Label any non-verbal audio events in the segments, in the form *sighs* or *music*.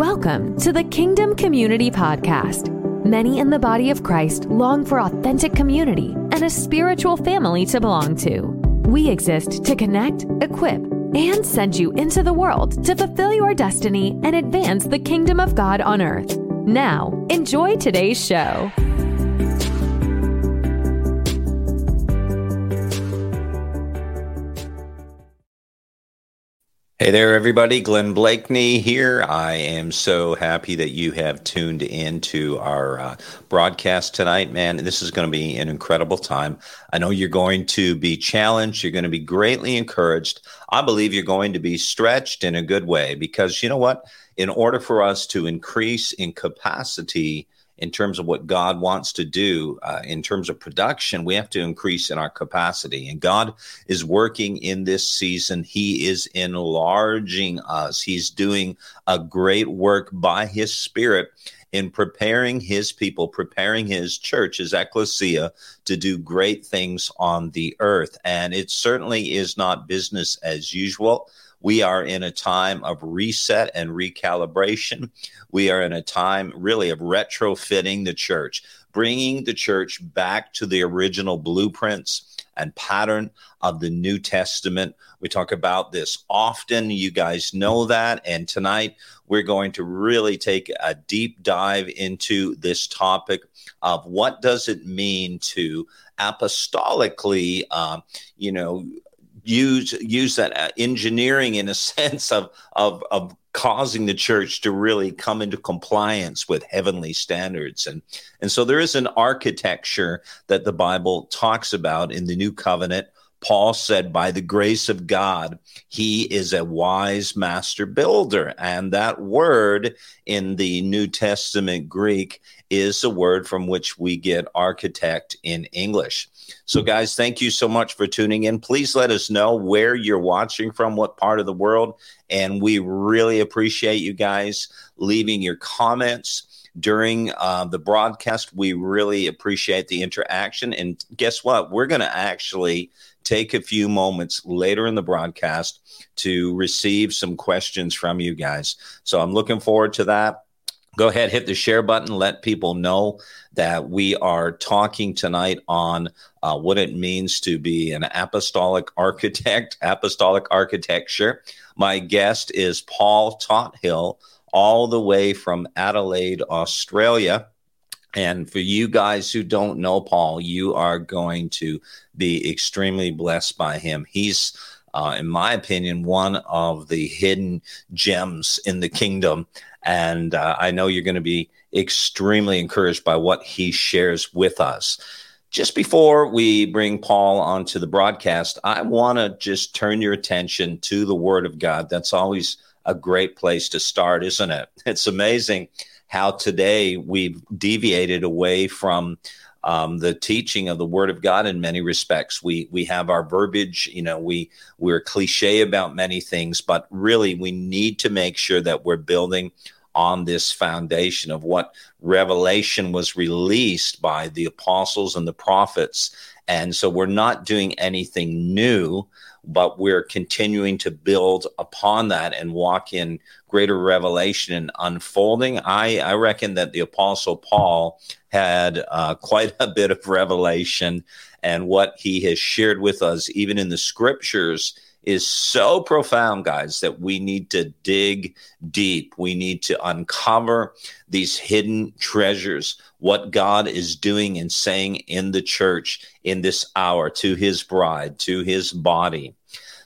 Welcome to the Kingdom Community Podcast. Many in the body of Christ long for authentic community and a spiritual family to belong to. We exist to connect, equip, and send you into the world to fulfill your destiny and advance the kingdom of God on earth. Now, enjoy today's show. Hey there, everybody. Glenn Blakeney here. I am so happy that you have tuned in to our uh, broadcast tonight, man. This is going to be an incredible time. I know you're going to be challenged. You're going to be greatly encouraged. I believe you're going to be stretched in a good way because you know what? In order for us to increase in capacity, in terms of what God wants to do uh, in terms of production, we have to increase in our capacity. And God is working in this season. He is enlarging us. He's doing a great work by His Spirit in preparing His people, preparing His church, His ecclesia, to do great things on the earth. And it certainly is not business as usual. We are in a time of reset and recalibration. We are in a time really of retrofitting the church, bringing the church back to the original blueprints and pattern of the New Testament. We talk about this often. You guys know that. And tonight we're going to really take a deep dive into this topic of what does it mean to apostolically, uh, you know, use use that uh, engineering in a *laughs* sense of of of causing the church to really come into compliance with heavenly standards and and so there is an architecture that the bible talks about in the new covenant Paul said, by the grace of God, he is a wise master builder. And that word in the New Testament Greek is a word from which we get architect in English. So, guys, thank you so much for tuning in. Please let us know where you're watching from, what part of the world. And we really appreciate you guys leaving your comments during uh, the broadcast. We really appreciate the interaction. And guess what? We're going to actually take a few moments later in the broadcast to receive some questions from you guys. So I'm looking forward to that go ahead hit the share button let people know that we are talking tonight on uh, what it means to be an apostolic *laughs* architect apostolic architecture. My guest is paul tothill all the way from adelaide australia. And for you guys who don't know paul you are going to be extremely blessed by him. He's uh, in my opinion, one of the hidden gems in the kingdom and uh, I know you're going to be extremely encouraged by what he shares with us. Just before we bring Paul onto the broadcast, I want to just turn your attention to the Word of God. That's always a great place to start, isn't it? It's amazing how today we've deviated away from um, the teaching of the Word of God in many respects. We we have our verbiage, you know, we we're cliche about many things, but really we need to make sure that we're building on this foundation of what revelation was released by the apostles and the prophets. And so we're not doing anything new, but we're continuing to build upon that and walk in greater revelation and unfolding. I, I reckon that the Apostle Paul had uh, quite a bit of revelation, and what he has shared with us, even in the scriptures, is so profound, guys, that we need to dig deep. We need to uncover these hidden treasures, what God is doing and saying in the church in this hour to his bride, to his body.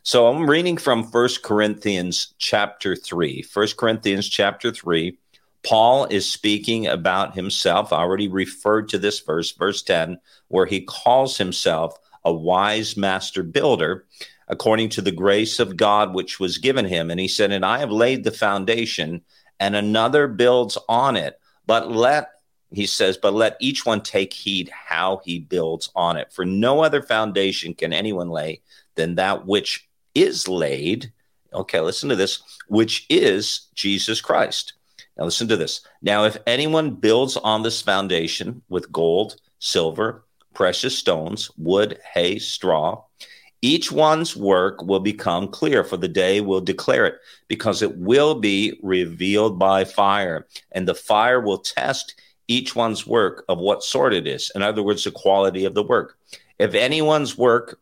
So I'm reading from First Corinthians chapter 3. First Corinthians chapter 3. Paul is speaking about himself. I already referred to this verse, verse 10, where he calls himself a wise master builder according to the grace of God which was given him. And he said, And I have laid the foundation, and another builds on it. But let, he says, but let each one take heed how he builds on it. For no other foundation can anyone lay than that which is laid. Okay, listen to this, which is Jesus Christ. Now, listen to this. Now, if anyone builds on this foundation with gold, silver, precious stones, wood, hay, straw, Each one's work will become clear, for the day will declare it, because it will be revealed by fire, and the fire will test each one's work of what sort it is. In other words, the quality of the work. If anyone's work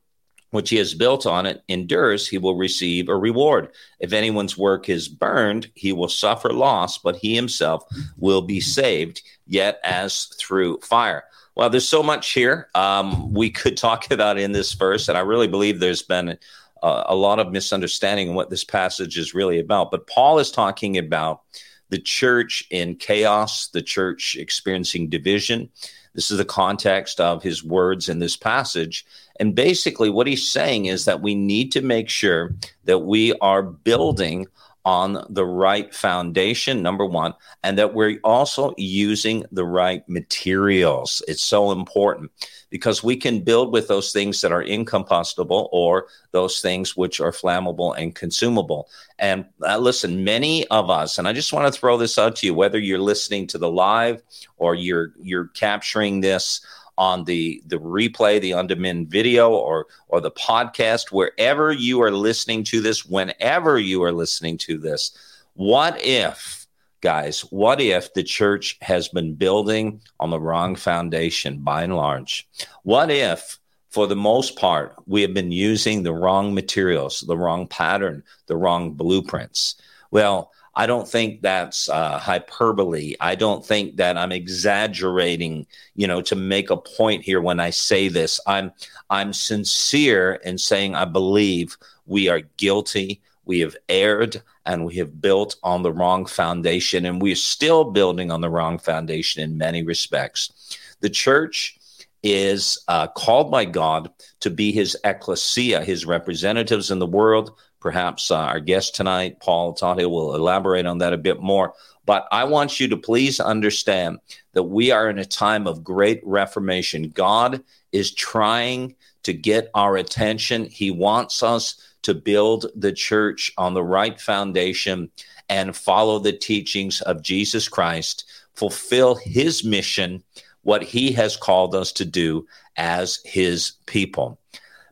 which he has built on it endures, he will receive a reward. If anyone's work is burned, he will suffer loss, but he himself will be saved, yet as through fire. Well, there's so much here um, we could talk *laughs* about in this verse, and I really believe there's been a, a lot of misunderstanding in what this passage is really about. But Paul is talking about the church in chaos, the church experiencing division. This is the context of his words in this passage. And basically, what he's saying is that we need to make sure that we are building on the right foundation, number one, and that we're also using the right materials. It's so important because we can build with those things that are incombustible or those things which are flammable and consumable. And uh, listen, many of us, and I just want to throw this out to you, whether you're listening to the live or you're you're capturing this on the the replay, the on demand video, or or the podcast, wherever you are listening to this, whenever you are listening to this. What if, guys? What if the church has been building on the wrong foundation by and large? What if? For the most part, we have been using the wrong materials, the wrong pattern, the wrong blueprints. Well, I don't think that's uh, hyperbole. I don't think that I'm exaggerating, you know, to make a point here when I say this. I'm I'm sincere in saying I believe we are guilty. We have erred and we have built on the wrong foundation, and we're still building on the wrong foundation in many respects. The church is uh, called by God to be his ecclesia, his representatives in the world, Perhaps uh, our guest tonight, Paul Tothill, will elaborate on that a bit more. But I want you to please understand that we are in a time of great reformation. God is trying to get our attention. He wants us to build the church on the right foundation and follow the teachings of Jesus Christ, fulfill his mission, what he has called us to do as his people.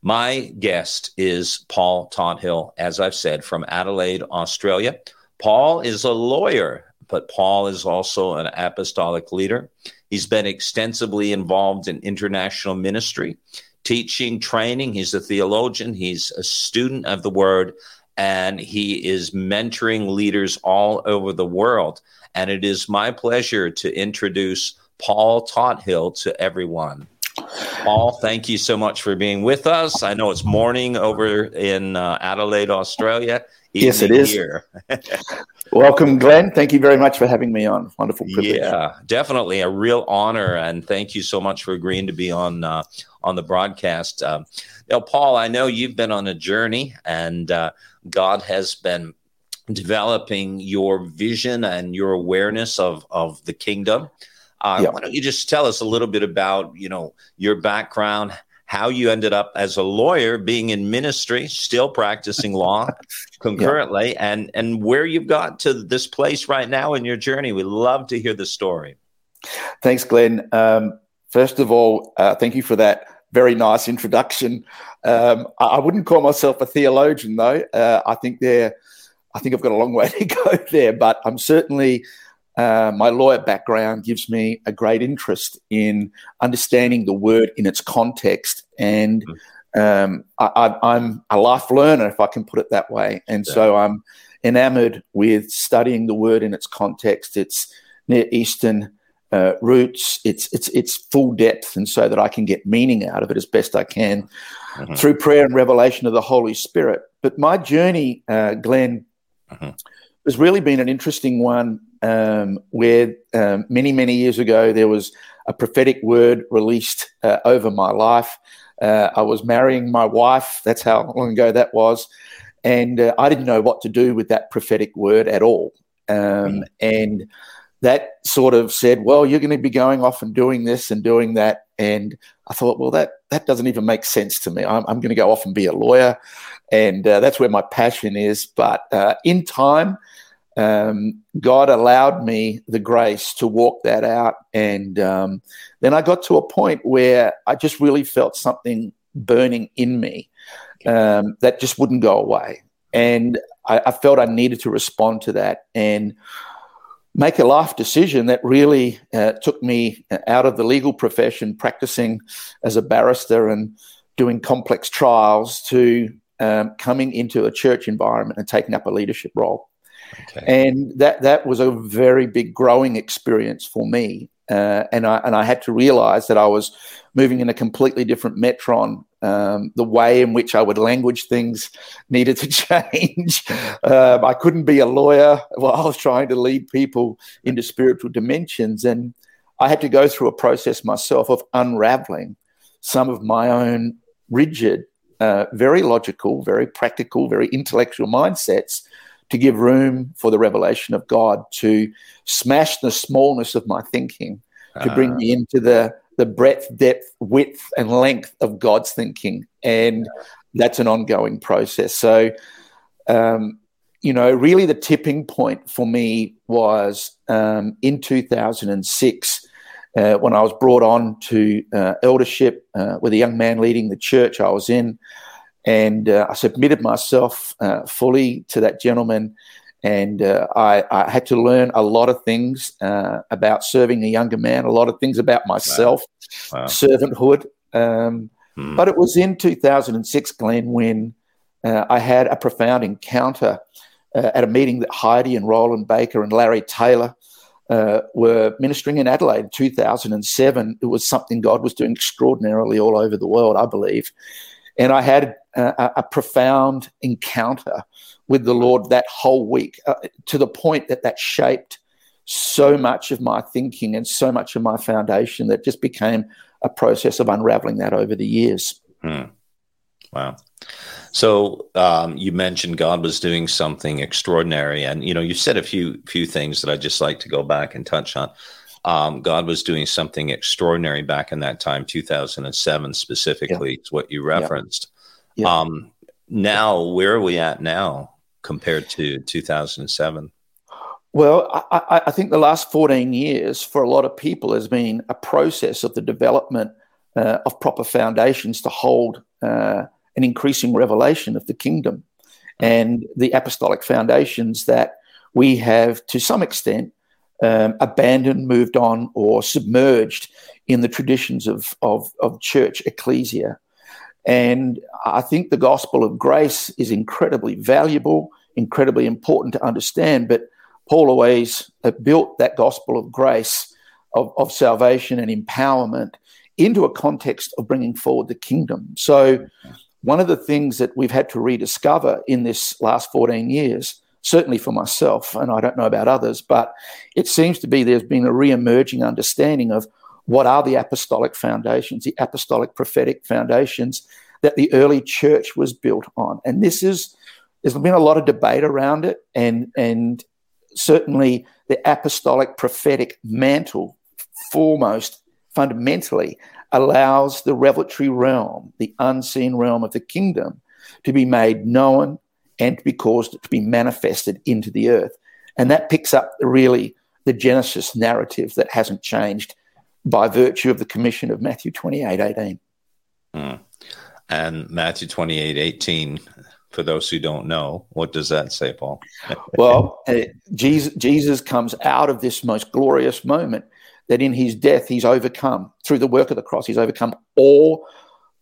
My guest is Paul Tothill, as I've said, from Adelaide, Australia. Paul is a lawyer, but Paul is also an apostolic leader. He's been extensively involved in international ministry, teaching, training. He's a theologian, he's a student of the word, and he is mentoring leaders all over the world. And it is my pleasure to introduce Paul Tothill to everyone. Paul, thank you so much for being with us. I know it's morning over in uh, Adelaide, Australia. Yes, it is. Here. *laughs* Welcome, Glenn. Thank you very much for having me on. Wonderful privilege. Yeah, definitely a real honor, and thank you so much for agreeing to be on uh, on the broadcast. Uh, now, Paul, I know you've been on a journey, and uh, God has been developing your vision and your awareness of of the kingdom. Uh. Why don't you just tell us a little bit about you know your background, how you ended up as a lawyer, being in ministry, still practicing law *laughs* concurrently, and and where you've got to this place right now in your journey. We love to hear the story. Thanks, Glenn. Um, first of all, uh, thank you for that very nice introduction. Um, I, I, wouldn't call myself a theologian, though. Uh, I think there, I think I've got a long way *laughs* to go there, but I'm certainly uh, my lawyer background gives me a great interest in understanding the word in its context. And mm. um, I, am a life learner, if I can put it that way. And yeah. so I'm enamored with studying the word in its context, its Near Eastern uh, roots, its, its, its full depth, and so that I can get meaning out of it as best I can mm-hmm. through prayer and revelation of the Holy Spirit. But my journey, uh, Glenn, mm-hmm. has really been an interesting one um, where um, many, many years ago there was a prophetic word released uh, over my life. Uh, I was marrying my wife. That's how long ago that was. And uh, I didn't know what to do with that prophetic word at all. Um, mm. And that sort of said, well, you're going to be going off and doing this and doing that. And I thought, well, that, that doesn't even make sense to me. I'm, I'm going to go off and be a lawyer. And uh, that's where my passion is. But uh, in time, um, God allowed me the grace to walk that out. And um, then I got to a point where I just really felt something burning in me. um, that just wouldn't go away. And I, I, felt I needed to respond to that and make a life decision that really uh, took me out of the legal profession, practicing as a barrister and doing complex trials, to um, coming into a church environment and taking up a leadership role. Okay. And that that was a very big growing experience for me. Uh, and I and I had to realize that I was moving in a completely different metron. Um, the way in which I would language things needed to *laughs* change. um, I couldn't be a lawyer while I was trying to lead people into spiritual dimensions, and I had to go through a process myself of unraveling some of my own rigid, uh, very logical, very practical, very intellectual mindsets to give room for the revelation of God to smash the smallness of my thinking, to bring me into the the breadth, depth, width, and length of God's thinking, and that's an ongoing process. So, um, you know, really the tipping point for me was um, in 2006 uh, when I was brought on to uh, eldership uh, with a young man leading the church I was in and uh, I submitted myself uh, fully to that gentleman. And uh, I, I, had to learn a lot of things uh, about serving a younger man, a lot of things about myself, wow. Wow. servanthood. Um, hmm. But it was in 2006, Glenn, when uh, I had a profound encounter uh, at a meeting that Heidi and Rolland Baker and Larry Taylor were ministering in Adelaide in 2007. It was something God was doing extraordinarily all over the world, I believe. And I had a, a profound encounter with the Lord that whole week uh, to the point that that shaped so much of my thinking and so much of my foundation that just became a process of unraveling that over the years. Hmm. Wow. So um, you mentioned God was doing something extraordinary, and you know you said a few few things that I'd just like to go back and touch on. Um, God was doing something extraordinary back in that time, 2007 specifically, yeah. is what you referenced. Yeah. Yeah. Um, now, where are we at now compared to 2007? Well, I, I, think the last 14 years for a lot of people has been a process of the development uh, of proper foundations to hold uh, an increasing revelation of the kingdom and the apostolic foundations that we have, to some extent, um, abandoned, moved on, or submerged in the traditions of, of, of church ecclesia. And I think the gospel of grace is incredibly valuable, incredibly important to understand. But Paul always built that gospel of grace, of, of salvation and empowerment into a context of bringing forward the kingdom. So, one of the things that we've had to rediscover in this last 14 years certainly for myself, and I don't know about others, but it seems to be there's been a re emerging understanding of what are the apostolic foundations, the apostolic prophetic foundations that the early church was built on. And this is, there's been a lot of debate around it, and, and certainly the apostolic prophetic mantle, foremost, fundamentally, allows the revelatory realm, the unseen realm of the kingdom, to be made known and to be caused to be manifested into the earth. And that picks up really the Genesis narrative that hasn't changed by virtue of the commission of Matthew 28 18. Mm. And Matthew 28 18, for those who don't know, what does that say, Paul? *laughs* well, uh, Jesus, Jesus comes out of this most glorious moment that in his death he's overcome, through the work of the cross, he's overcome all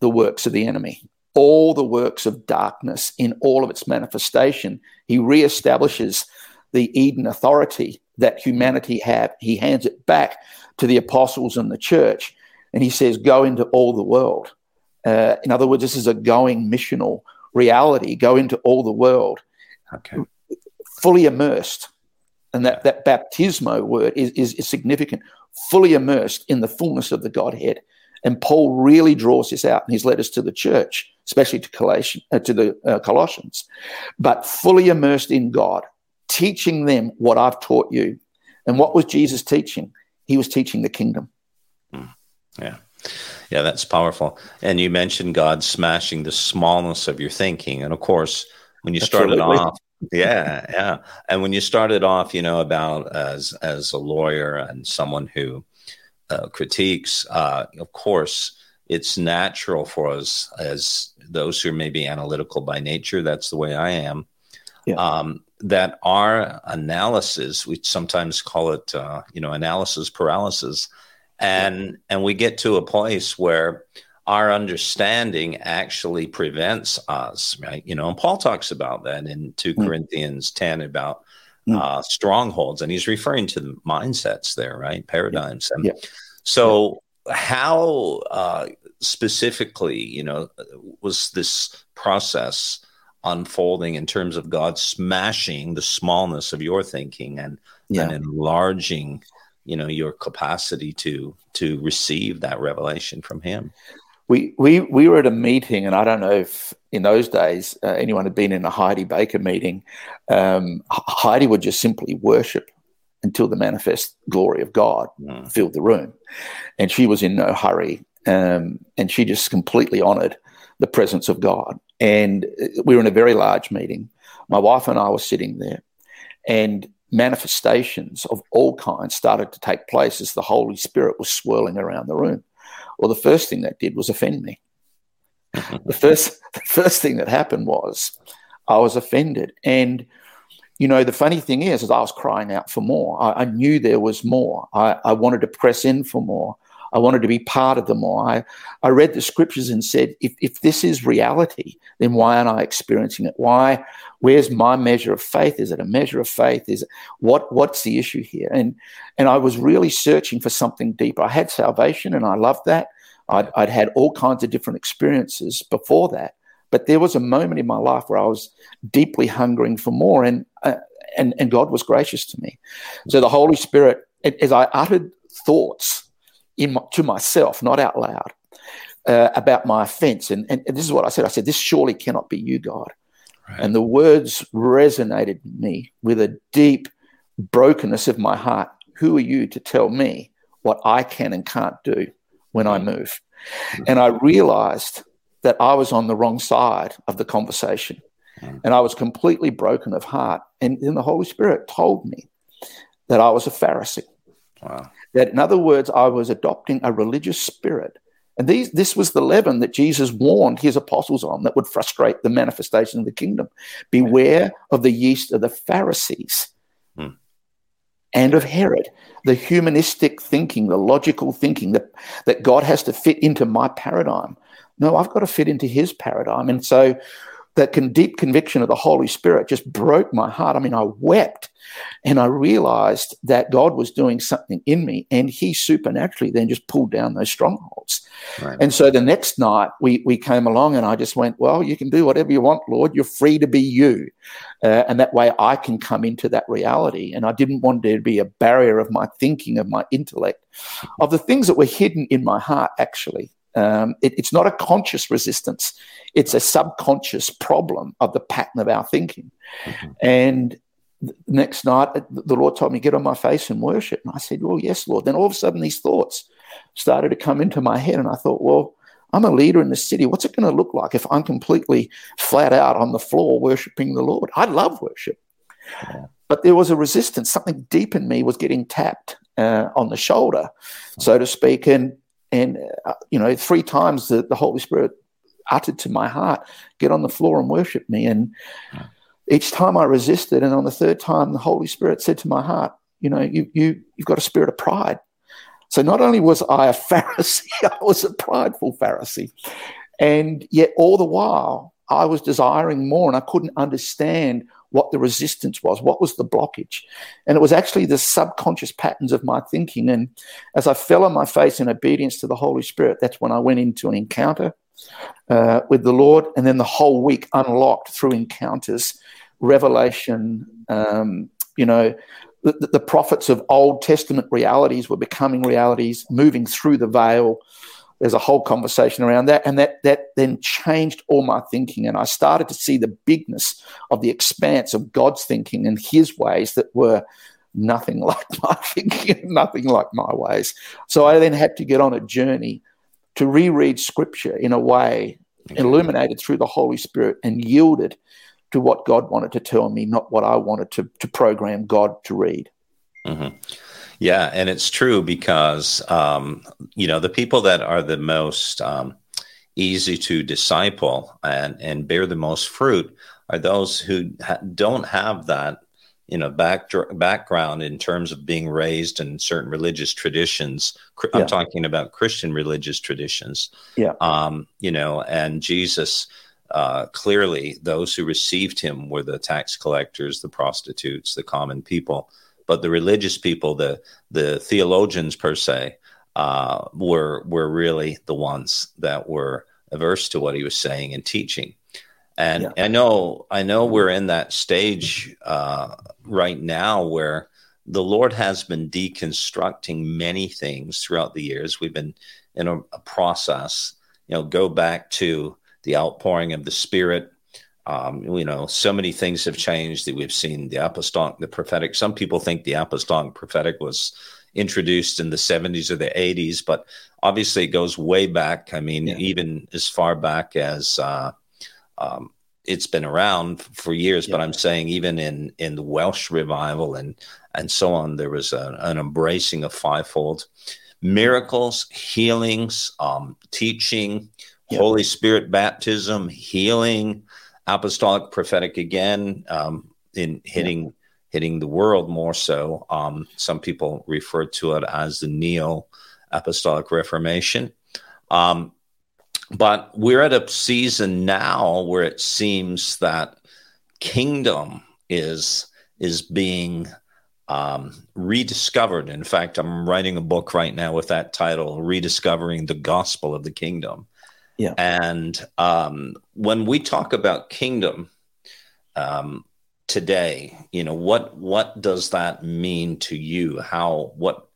the works of the enemy all the works of darkness in all of its manifestation. He reestablishes the Eden authority that humanity had. He hands it back to the apostles and the church, and he says, Go into all the world. Uh, in other words, this is a going missional reality. Go into all the world, okay. fully immersed. And that, that baptismo word is, is, is significant, fully immersed in the fullness of the Godhead. And Paul really draws this out in his letters to the church, especially to, Colossians, uh, to the uh, Colossians, but fully immersed in God, teaching them what I've taught you. And what was Jesus teaching? He was teaching the kingdom. Mm, yeah. Yeah, that's powerful. And you mentioned God smashing the smallness of your thinking. And of course, when you started Absolutely. off, yeah, yeah. And when you started off, you know, about as as a lawyer and someone who uh, critiques, uh, of course, it's natural for us as those who may be analytical by nature. That's the way I am. Yeah. Um, that our analysis, we sometimes call it, uh, you know, analysis paralysis, and yeah. and we get to a place where our understanding actually prevents us, right? You know, and Paul talks about that in 2 mm. Corinthians 10 about. Uh, strongholds, and he's referring to the mindsets there, right? Paradigms. And yeah. so, how uh, specifically, you know, was this process unfolding in terms of God smashing the smallness of your thinking and, yeah. and enlarging, you know, your capacity to to receive that revelation from Him? We, we, we were at a meeting, and I don't know if in those days uh, anyone had been in a Heidi Baker meeting. Um, Heidi would just simply worship until the manifest glory of God mm. filled the room. And she was in no hurry. Um, and she just completely honored the presence of God. And uh, we were in a very large meeting. My wife and I were sitting there, and manifestations of all kinds started to take place as the Holy Spirit was swirling around the room. Well, the first thing that did was offend me. the first, *laughs* the first thing that happened was I was offended, and you know, the funny thing is, is I was crying out for more. I, I knew there was more. I, I, wanted to press in for more. I wanted to be part of them, more. I, I read the scriptures and said, if, if this is reality, then why aren't I experiencing it? Why? Where's my measure of faith? Is it a measure of faith? Is it, what what's the issue here? And and I was really searching for something deeper. I had salvation and I loved that. I'd, I'd had all kinds of different experiences before that. But there was a moment in my life where I was deeply hungering for more, and uh, and and God was gracious to me. So the Holy Spirit, as I uttered thoughts in my, to myself, not out loud, uh, about my offense, and, and, this is what I said. I said, "This surely cannot be you, God." Right. And the words resonated in me with a deep brokenness of my heart. Who are you to tell me what I can and can't do when I move? And I realized that I was on the wrong side of the conversation. Mm. And I was completely broken of heart. And then the Holy Spirit told me that I was a Pharisee. Wow. That, in other words, I was adopting a religious spirit. And these, this was the leaven that Jesus warned his apostles on that would frustrate the manifestation of the kingdom. Beware of the yeast of the Pharisees hmm. and of Herod, the humanistic thinking, the logical thinking that, that God has to fit into my paradigm. No, I've got to fit into his paradigm. And so that con- deep conviction of the Holy Spirit just broke my heart. I mean, I wept and I realized that God was doing something in me and he supernaturally then just pulled down those strongholds. Right. And so the next night we, we came along and I just went, well, you can do whatever you want, Lord. You're free to be you. Uh, and that way I can come into that reality. And I didn't want there to be a barrier of my thinking, of my intellect, of the things that were hidden in my heart, actually. Um, it, it's not a conscious resistance, it's a subconscious problem of the pattern of our thinking. Mm-hmm. And the next night, the Lord told me, Get on my face and worship. And I said, Well, yes, Lord. Then all of a sudden, these thoughts started to come into my head. And I thought, Well, I'm a leader in the city. What's it going to look like if I'm completely flat out on the floor worshiping the Lord? I love worship. Yeah. But there was a resistance. Something deep in me was getting tapped uh, on the shoulder, so to speak. And and, uh, you know, three times the, the Holy Spirit uttered to my heart, get on the floor and worship me. And each time I resisted. And on the third time, the Holy Spirit said to my heart, you know, you, you, you've got a spirit of pride. So not only was I a *laughs* Pharisee, I was a prideful Pharisee. And yet all the while, I was desiring more and I couldn't understand what the resistance was, what was the blockage. And it was actually the subconscious patterns of my thinking. And as I fell on my face in obedience to the Holy Spirit, that's when I went into an encounter uh, with the Lord. And then the whole week unlocked through encounters, revelation, um, you know, the, the, prophets of Old Testament realities were becoming realities, moving through the veil there's a whole conversation around that and that that then changed all my thinking and i started to see the bigness of the expanse of god's thinking and his ways that were nothing *laughs* like my thinking nothing like my ways. So i then had to get on a journey to reread scripture in a way illuminated through the holy spirit and yielded to what god wanted to tell me not what i wanted to, to program god to read. Mm-hmm. Yeah, and it's true because um, you know the people that are the most um, easy to disciple and and bear the most fruit are those who ha- don't have that you know back, background in terms of being raised in certain religious traditions. I'm talking about christian religious traditions. Yeah. Um, you know and jesus uh, clearly those who received him were the tax collectors the prostitutes the common people but the religious people the the theologians per se uh, were were really the ones that were averse to what he was saying and teaching and yeah. I know, I know we're in that stage uh, right now where the Lord has been deconstructing many things throughout the years. We've been in a, a process, you know, go back to the outpouring of the Spirit. Um, you know, so many things have changed that we've seen the apostolic, the prophetic. Some people think the apostolic prophetic was introduced in the 70s or the 80s, but obviously it goes way back. I mean, yeah. even as far back as uh, um, it's been around for years, yeah. but I'm saying even in in the Welsh revival and and so on, there was a, an embracing of fivefold miracles, healings, um, teaching, yeah. Holy Spirit baptism, healing, apostolic prophetic again, um, in hitting yeah. hitting the world more so. Um, some people refer to it as the neo apostolic reformation. Um, but we're at a season now where it seems that kingdom is is being um, rediscovered. In fact, I'm writing a book right now with that title, "Rediscovering the Gospel of the Kingdom." Yeah. And um, when we talk about kingdom um, today, you know what what does that mean to you? How what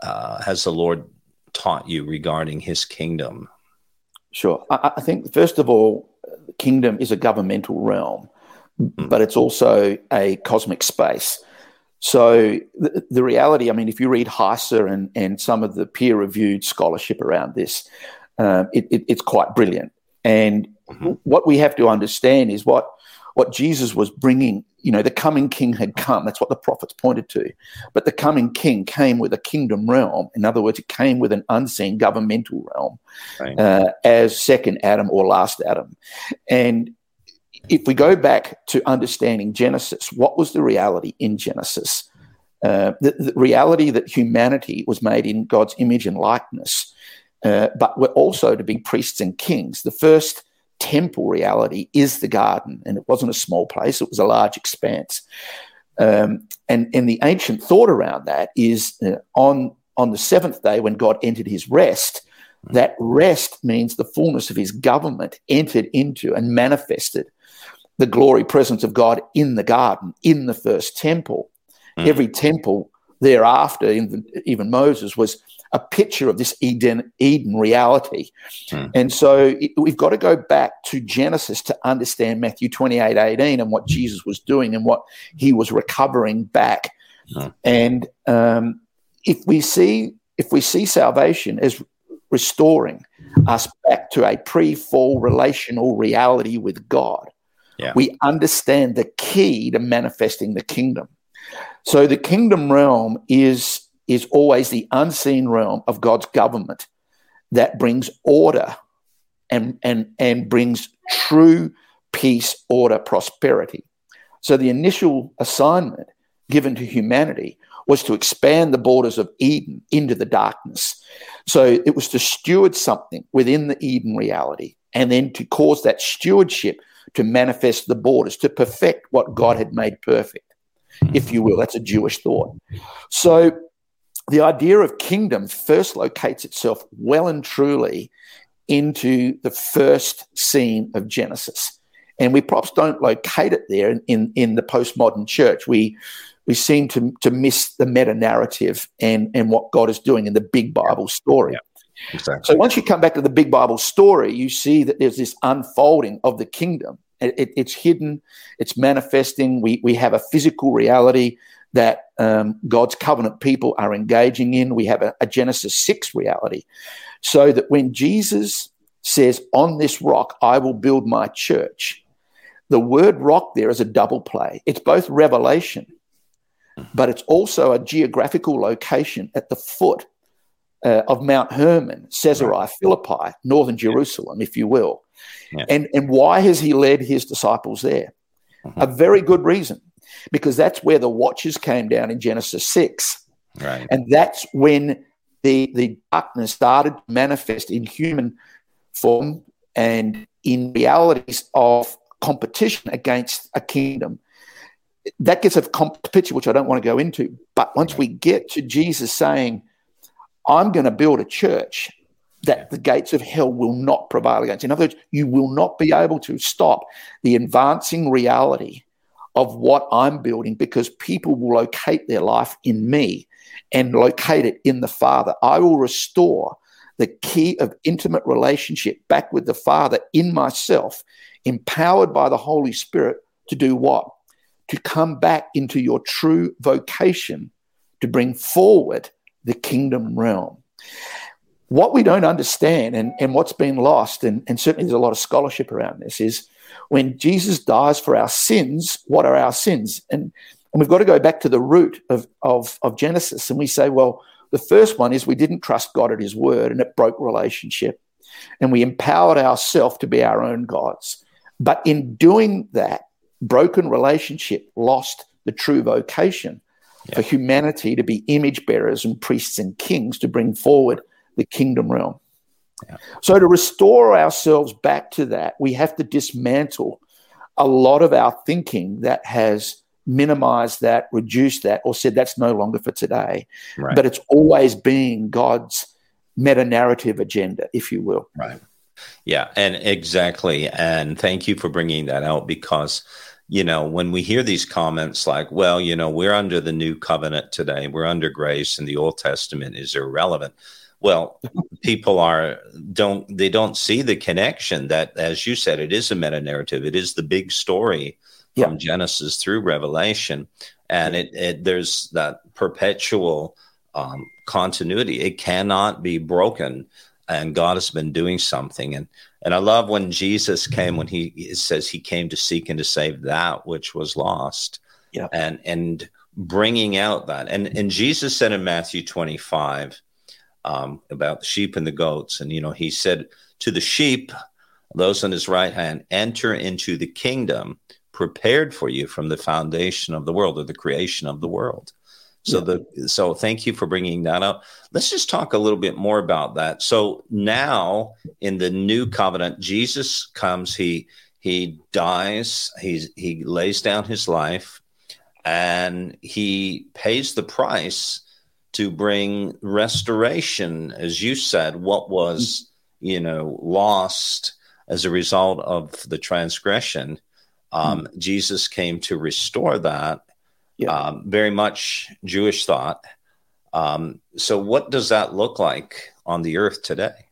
uh, has the Lord taught you regarding His kingdom? Sure. I, I think, first of all, kingdom is a governmental realm, mm. but it's also a cosmic space. So the, the, reality, I mean, if you read Heiser and, and some of the peer reviewed scholarship around this, uh, it, it, it's quite brilliant. And mm-hmm. what we have to understand is what what Jesus was bringing. You know, the coming king had come. That's what the prophets pointed to. But the coming king came with a kingdom realm. In other words, it came with an unseen governmental realm right. uh, as second Adam or last Adam. And if we go back to understanding Genesis, what was the reality in Genesis? Uh, the, the, reality that humanity was made in God's image and likeness, uh, but we're also to be priests and kings. The first temple reality is the garden. And it wasn't a small place, it was a large expanse. Um, and, and the ancient thought around that is uh, on, on the seventh day when God entered his rest, that rest means the fullness of his government entered into and manifested the glory presence of God in the garden, in the first temple. Mm. Every temple thereafter, even Moses, was a picture of this Eden, Eden reality. Hmm. And so it, we've got to go back to Genesis to understand Matthew 28 18 and what Jesus was doing and what he was recovering back. Hmm. And um, if we see if we see salvation as restoring us back to a pre-fall relational reality with God, yeah. we understand the key to manifesting the kingdom. So the kingdom realm is is always the unseen realm of God's government that brings order and, and, and brings true peace, order, prosperity. So the initial assignment given to humanity was to expand the borders of Eden into the darkness. So it was to steward something within the Eden reality and then to cause that stewardship to manifest the borders, to perfect what God had made perfect, if you will. That's a Jewish thought. So the idea of kingdom first locates itself well and truly into the first scene of Genesis. And we perhaps don't locate it there in, in, in the postmodern church. We we seem to, to miss the meta narrative and, and what God is doing in the big Bible story. Yeah, exactly. So once you come back to the big Bible story, you see that there's this unfolding of the kingdom. It, it, it's hidden, it's manifesting. We, we have a physical reality that um, God's covenant people are engaging in. We have a, a Genesis 6 reality. So that when Jesus says, On this rock I will build my church, the word rock there is a double play. It's both revelation, but it's also a geographical location at the foot uh, of Mount Hermon, Caesarea right. Philippi, northern Jerusalem, if you will. Yeah. And, and why has he led his disciples there? Mm-hmm. A very good reason, because that's where the watchers came down in Genesis 6. Right. And that's when the, the darkness started to manifest in human form and in realities of competition against a kingdom. That gets a picture which I don't want to go into. But once we get to Jesus saying, I'm going to build a church that the gates of hell will not prevail against. In other words, you will not be able to stop the advancing reality of what I'm building because people will locate their life in me and locate it in the Father. I will restore the key of intimate relationship back with the Father in myself, empowered by the Holy Spirit to do what? To come back into your true vocation to bring forward the kingdom realm. What we don't understand and, and what's been lost, and, and certainly there's a lot of scholarship around this, is when Jesus dies for our sins, what are our sins? And, and we've got to go back to the root of, of, of Genesis. And we say, well, the first one is we didn't trust God at his word and it broke relationship. And we empowered ourselves to be our own gods. But in doing that, broken relationship lost the true vocation yeah. for humanity to be image bearers and priests and kings to bring forward the kingdom realm. Yeah. So, to restore ourselves back to that, we have to dismantle a lot of our thinking that has minimized that, reduced that, or said that's no longer for today. Right. But it's always been God's meta narrative agenda, if you will. Right. Yeah, and exactly. And thank you for bringing that out because you know, when we hear these comments like, well, you know, we're under the new covenant today, we're under grace, and the Old Testament is irrelevant. Well, people are don't they don't see the connection that, as you said, it is a meta narrative. It is the big story yeah. from Genesis through Revelation, and it, it there's that perpetual um, continuity. It cannot be broken, and God has been doing something. And and I love when Jesus came, when he says he came to seek and to save that which was lost. Yeah. And and bringing out that. And and Jesus said in Matthew 25 um, about the sheep and the goats. And you know, he said to the sheep, those on his right hand, enter into the kingdom prepared for you from the foundation of the world or the creation of the world. So yeah. the so thank you for bringing that up. Let's just talk a little bit more about that. So now in the new covenant, Jesus comes. He he dies. He he lays down his life, and he pays the price to bring restoration, as you said. What was you know lost as a result of the transgression. Um, mm-hmm. Jesus came to restore that yeah. um, very much Jewish thought. Um, so, what does that look like on the earth today?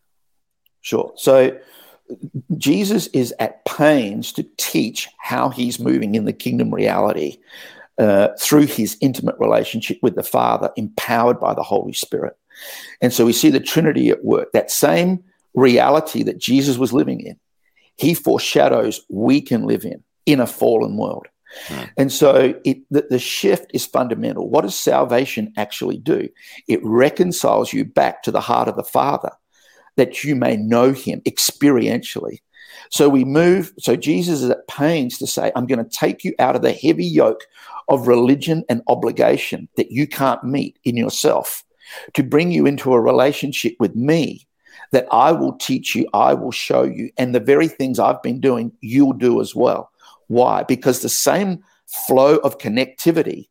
Sure. So, Jesus is at pains to teach how he's moving in the kingdom reality uh, through his intimate relationship with the Father, empowered by the Holy Spirit. And so we see the Trinity at work. That same reality that Jesus was living in, he foreshadows we can live in in a fallen world. And so it, the, the shift is fundamental. What does salvation actually do? It reconciles you back to the heart of the Father that you may know him experientially. So we move, so Jesus is at pains to say, I'm going to take you out of the heavy yoke of religion and obligation that you can't meet in yourself to bring you into a relationship with me that I will teach you, I will show you, and the very things I've been doing, you'll do as well. Why? Because the same flow of connectivity,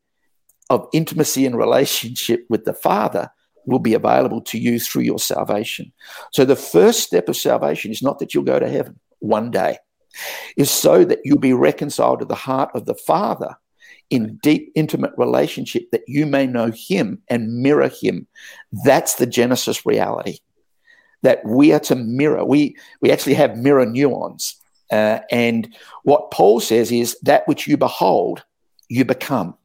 of intimacy and relationship with the Father will be available to you through your salvation. So the first step of salvation is not that you'll go to heaven one day, is so that you'll be reconciled to the heart of the Father in deep, intimate relationship that you may know Him and mirror Him. That's the Genesis reality. That we are to mirror. We we actually have mirror neurons. Uh, and what Paul says is that which you behold, you become.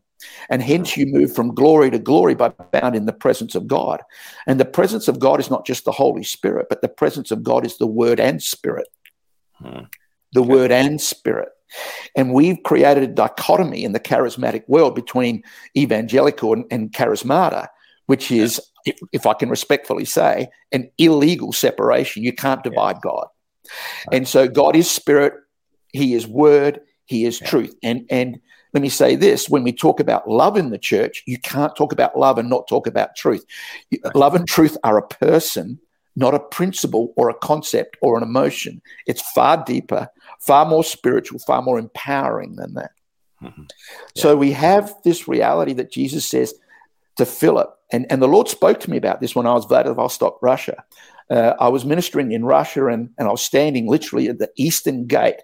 And hence you move from glory to glory by bound in the presence of God. And the presence of God is not just the Holy Spirit, but the presence of God is the Word and Spirit. The okay. word and spirit. And we've created a dichotomy in the charismatic world between evangelical and, and charismata, which is, if, if, I can respectfully say, an illegal separation. You can't divide God. And so God is spirit, He is word, He is yeah. truth. And and let me say this when we talk about love in the church, you can't talk about love and not talk about truth. Right. Love and truth are a person, not a principle or a concept or an emotion. It's far deeper, far more spiritual, far more empowering than that. Mm-hmm. Yeah. So we have this reality that Jesus says to Philip, and, and the Lord spoke to me about this when I was Vladivostok, Russia. Uh, I was ministering in Russia and, and I was standing literally at the eastern gate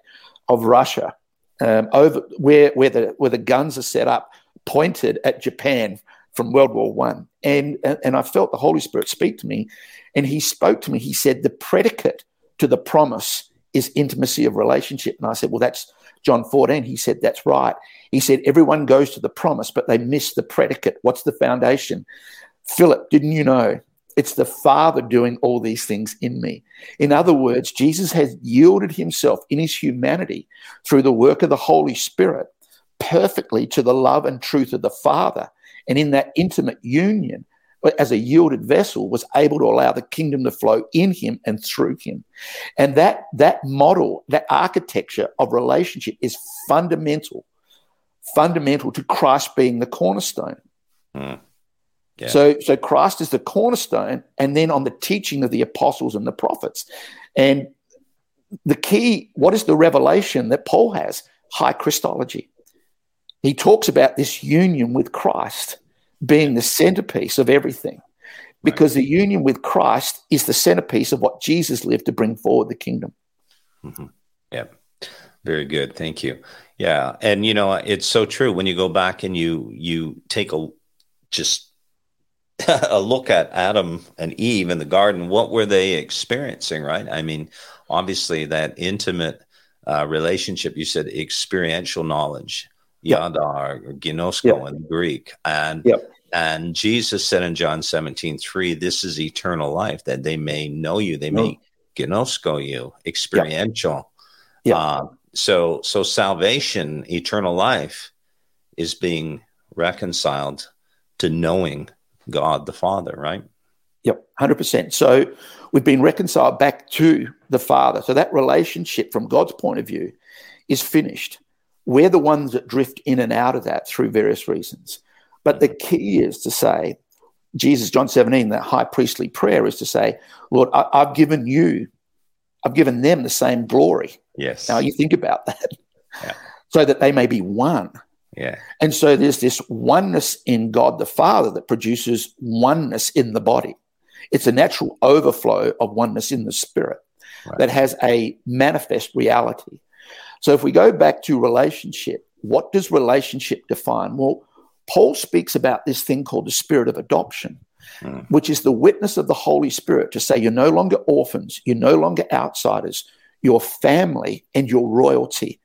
of Russia, um, over where, where, the, where the guns are set up, pointed at Japan from World War One. And, and, and I felt the Holy Spirit speak to me and he spoke to me. He said, The predicate to the promise is intimacy of relationship. And I said, Well, that's John 14. He said, That's right. He said, Everyone goes to the promise, but they miss the predicate. What's the foundation? Philip, didn't you know? It's the Father doing all these things in me. In other words, Jesus has yielded himself in his humanity through the work of the Holy Spirit perfectly to the love and truth of the Father. And in that intimate union, as a yielded vessel, was able to allow the kingdom to flow in him and through him. And that, that model, that architecture of relationship is fundamental, fundamental to Christ being the cornerstone. Mm. Yeah. So, so Christ is the cornerstone, and then on the teaching of the apostles and the prophets. And the key, what is the revelation that Paul has? High Christology. He talks about this union with Christ being the centerpiece of everything because right. the union with Christ is the centerpiece of what Jesus lived to bring forward the kingdom. Mm-hmm. Yeah. Very good. Thank you. Yeah. And you know, it's so true when you go back and you you take a just *laughs* a look at Adam and Eve in the garden, what were they experiencing, right? I mean, obviously that intimate uh, relationship, you said experiential knowledge, yep. yada, or ginosko yep. in Greek. And yep. And Jesus said in John 17, 3, this is eternal life, that they may know you, they may ginosko you, experiential. Yeah. Uh, so so salvation, eternal life, is being reconciled to knowing God the Father, right? Yep, 100%. So we've been reconciled back to the Father. So that relationship from God's point of view is finished. We're the ones that drift in and out of that through various reasons. But the key is to say, Jesus, John 17, that high priestly prayer is to say, Lord, I, have given you, I've given them the same glory. Yes. Now you think about that. Yeah. *laughs* So that they may be one. Yeah. And so there's this oneness in God the Father that produces oneness in the body. It's a natural overflow of oneness in the spirit right. that has a manifest reality. So if we go back to relationship, what does relationship define? Well, Paul speaks about this thing called the spirit of adoption, mm. which is the witness of the Holy Spirit to say you're no longer orphans, you're no longer outsiders, you're family and you're royalty.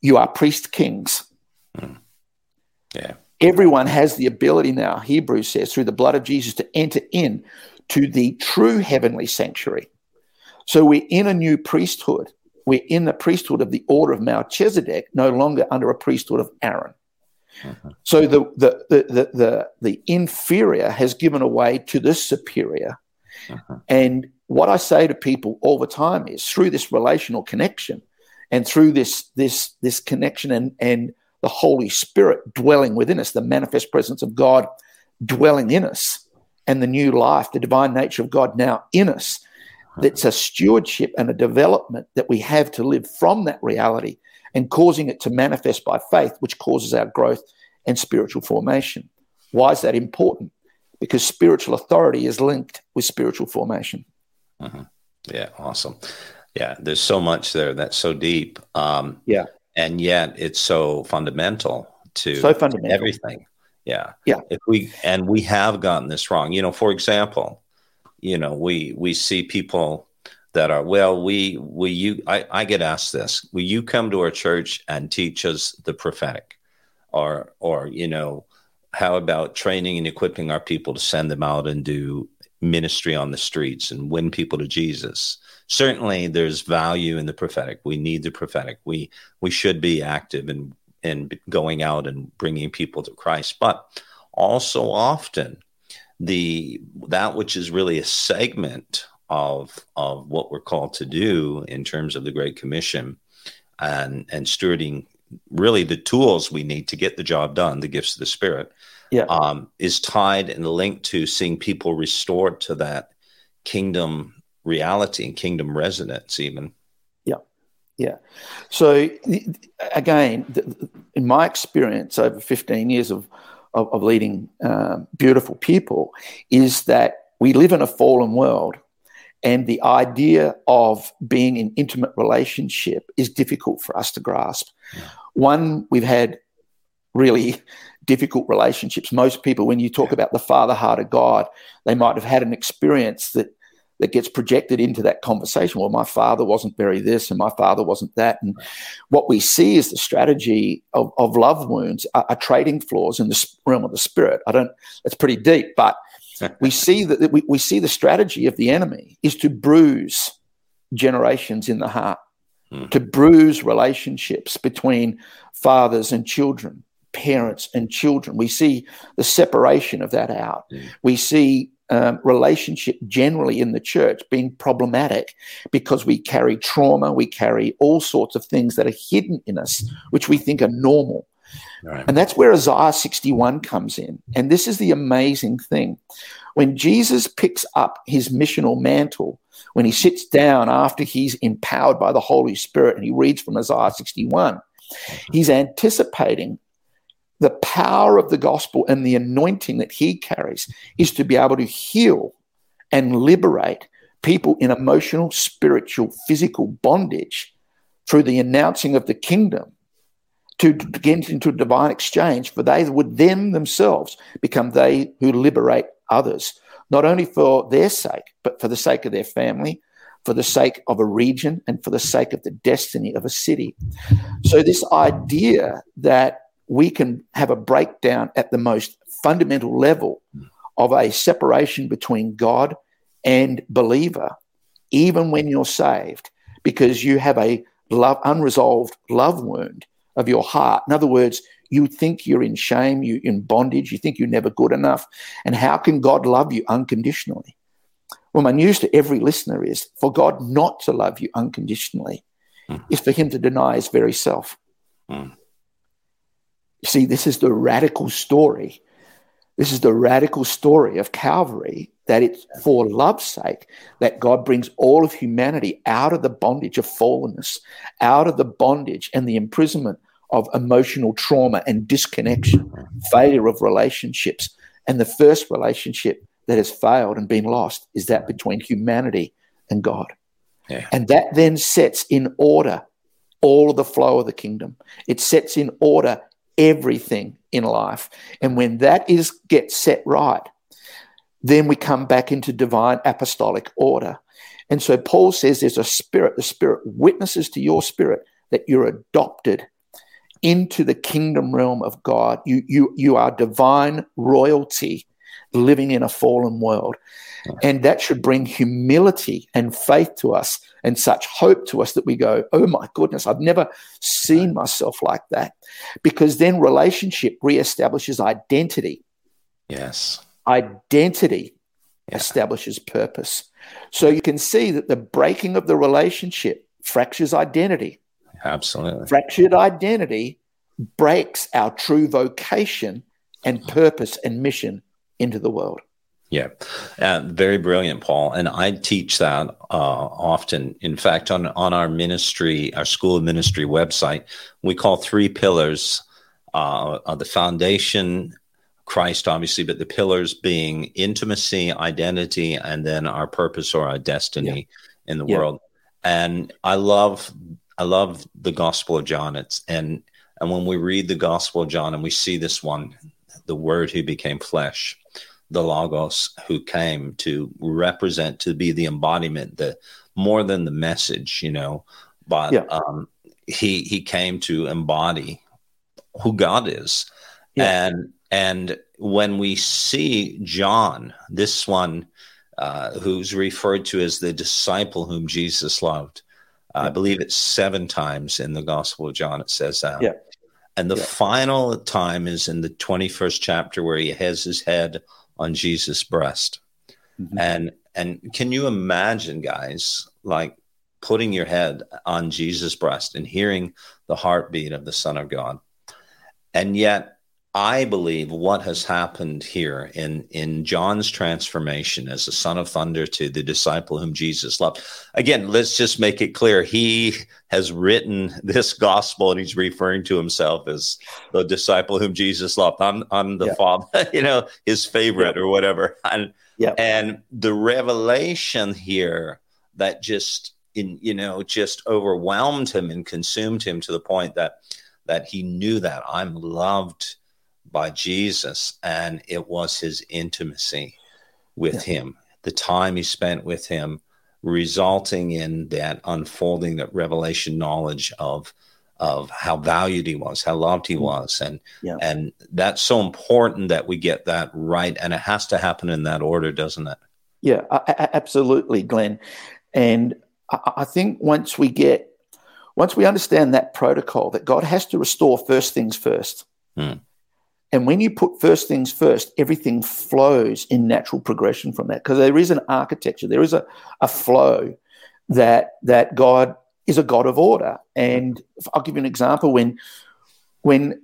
You are priest kings. Mm. Yeah. Everyone has the ability now, Hebrews says, through the blood of Jesus to enter in to the true heavenly sanctuary. So we're in a new priesthood. We're in the priesthood of the order of Melchizedek, no longer under a priesthood of Aaron. Mm-hmm. So the, the, the, the, the, the inferior has given away to the superior. Mm-hmm. And what I say to people all the time is through this relational connection and through this, this, this connection and, and the Holy Spirit dwelling within us, the manifest presence of God dwelling in us, and the new life, the divine nature of God now in us. That's a stewardship and a development that we have to live from that reality and causing it to manifest by faith, which causes our growth and spiritual formation. Why is that important? Because spiritual authority is linked with spiritual formation. Mm-hmm. Yeah, awesome. Yeah, there's so much there that's so deep. Um, yeah and yet it's so fundamental to so fundamental. everything. Yeah. Yeah. If we and we have gotten this wrong. You know, for example, you know, we we see people that are well, we we you I, I get asked this, will you come to our church and teach us the prophetic? Or or, you know, how about training and equipping our people to send them out and do ministry on the streets and win people to Jesus. Certainly, there's value in the prophetic. We need the prophetic. We we should be active in in going out and bringing people to Christ. But also often, the that which is really a segment of of what we're called to do in terms of the Great Commission and and stewarding really the tools we need to get the job done, the gifts of the Spirit, yeah. um, is tied and linked to seeing people restored to that kingdom reality and kingdom resonance, even. Yeah, yeah. So again, in my experience over 15 years of of, of leading uh, beautiful people, is that we live in a fallen world and the idea of being in intimate relationship is difficult for us to grasp. Yeah. One, we've had really difficult relationships. Most people, when you talk about the father heart of God, they might have had an experience that that gets projected into that conversation. Well, my father wasn't very this, and my father wasn't that. And what we see is the strategy of, of love wounds are, are trading floors in the realm of the spirit. I don't. It's pretty deep, but we see that we, we see the strategy of the enemy is to bruise generations in the heart, mm. to bruise relationships between fathers and children, parents and children. We see the separation of that out. Mm. We see um, relationship generally in the church being problematic because we carry trauma, we carry all sorts of things that are hidden in us, which we think are normal. Right. And that's where Isaiah 61 comes in. And this is the amazing thing. When Jesus picks up his missional mantle, when he sits down after he's empowered by the Holy Spirit and he reads from Isaiah 61, he's anticipating the power of the gospel and the anointing that he carries is to be able to heal and liberate people in emotional, spiritual, physical bondage through the announcing of the kingdom to, to get into a divine exchange, for they would then themselves become they who liberate others, not only for their sake, but for the sake of their family, for the sake of a region, and for the sake of the destiny of a city. So, this idea that we can have a breakdown at the most fundamental level of a separation between God and believer, even when you're saved, because you have a love, unresolved love wound of your heart. In other words, you think you're in shame, you're in bondage, you think you're never good enough. And how can God love you unconditionally? Well, my news to every listener is for God not to love you unconditionally mm. is for him to deny his very self. Mm. You see, this is the radical story. This is the radical story of Calvary that it's for love's sake that God brings all of humanity out of the bondage of fallenness, out of the bondage and the imprisonment of emotional trauma and disconnection, failure of relationships. And the first relationship that has failed and been lost is that between humanity and God. Yeah. And that then sets in order all of the flow of the kingdom. It sets in order everything in life. And when that is gets set right, then we come back into divine apostolic order. And so Paul says there's a spirit, the spirit witnesses to your spirit that you're adopted into the kingdom realm of God. You, you, you are divine royalty living in a fallen world. And that should bring humility and faith to us and such hope to us that we go, oh my goodness, I've never seen myself like that. Because then relationship reestablishes identity. Yes. Identity yeah. establishes purpose. So you can see that the breaking of the relationship fractures identity. Absolutely. Fractured identity breaks our true vocation and purpose and mission into the world. Yeah, uh, very brilliant, Paul. And I teach that uh, often. In fact, on on our ministry, our school of ministry website, we call three pillars uh, the foundation, Christ, obviously, but the pillars being intimacy, identity, and then our purpose or our destiny yeah. in the yeah. world. And I love I love the Gospel of John. It's and and when we read the Gospel of John and we see this one, the Word who became flesh, the Logos who came to represent, to be the embodiment, the more than the message, you know, but yeah. um, he he came to embody who God is, yeah. and and when we see John, this one uh, who's referred to as the disciple whom Jesus loved. Uh, I believe it's seven times in the Gospel of John. It says that. Yeah. And the Yeah. final time is in the 21st chapter where he has his head on Jesus' breast. Mhm. And and can you imagine, guys, like putting your head on Jesus' breast and hearing the heartbeat of the Son of God? And yet, I believe what has happened here in, in John's transformation as the son of thunder to the disciple whom Jesus loved. Again, let's just make it clear. He has written *laughs* this gospel and he's referring to himself as the disciple whom Jesus loved. I'm, I'm the Yeah. father, *laughs* you know, his favorite or whatever. And, Yeah. and the revelation here that just in, you know, just overwhelmed him and consumed him to the point that, that he knew that I'm loved by Jesus, and it was his intimacy with him, the time he spent with him, resulting in that unfolding, that revelation knowledge of of how valued he was, how loved he was, and Yeah. and that's so important that we get that right, and it has to happen in that order, doesn't it? Yeah, absolutely, Glenn. And I, think once we get, once we understand that protocol, that God has to restore first things first. Hmm. And when you put first things first, everything flows in natural progression from that. Because there is an architecture, there is a, a flow that that God is a God of order. And I'll give you an example when when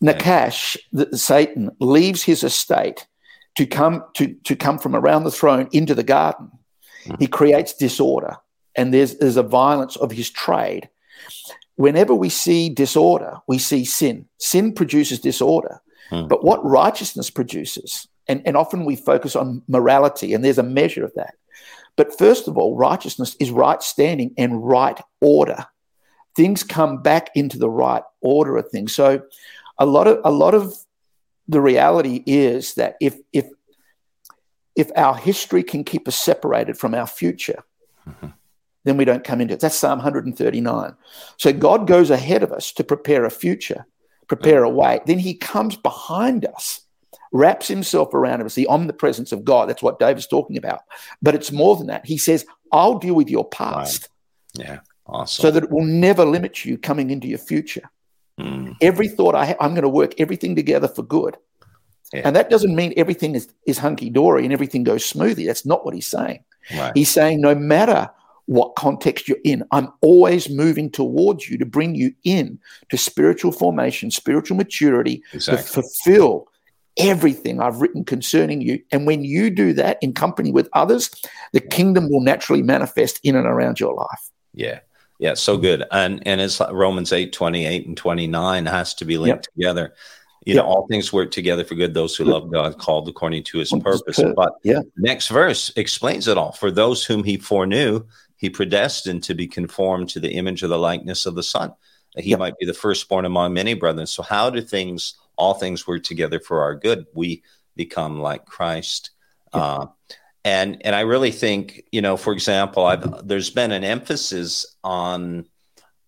Nachash, the, Satan, leaves his estate to come to, to come from around the throne into the garden, hmm. he creates disorder. And there's there's a violence of his trade. Whenever we see disorder, we see sin. Sin produces disorder. Hmm. But what righteousness produces, and, and often we focus on morality, and there's a measure of that. But first of all, righteousness is right standing and right order. Things come back into the right order of things. So a lot of a lot of the reality is that if if if our history can keep us separated from our future, then we don't come into it. That's Psalm 139. So God goes ahead of us to prepare a future, prepare a way. Then he comes behind us, wraps himself around us, the omnipresence of God. That's what David's talking about. But it's more than that. He says, I'll deal with your past Yeah, awesome. so that it will never limit you coming into your future. Mm, Every thought I ha- I'm going to work everything together for good. Yeah. And that doesn't mean everything is, is hunky dory and everything goes smoothly. That's not what he's saying. right. He's saying no matter what context you're in, I'm always moving towards you to bring you in to spiritual formation, spiritual maturity, Exactly. to fulfill everything I've written concerning you. And when you do that in company with others, the kingdom will naturally manifest in and around your life. Yeah. Yeah, so good. And and it's like Romans 8, 28 and 29 has to be linked together. You know, all things work together for good, those who love God, called according to his purpose. But yeah. next verse explains it all. For those whom he foreknew, he predestined to be conformed to the image of the likeness of the Son, that he Yep. might be the firstborn among many brethren. So how do things, all things work together for our good? We become like Christ. Uh, and and I really think you know, for example, I've there's been an emphasis on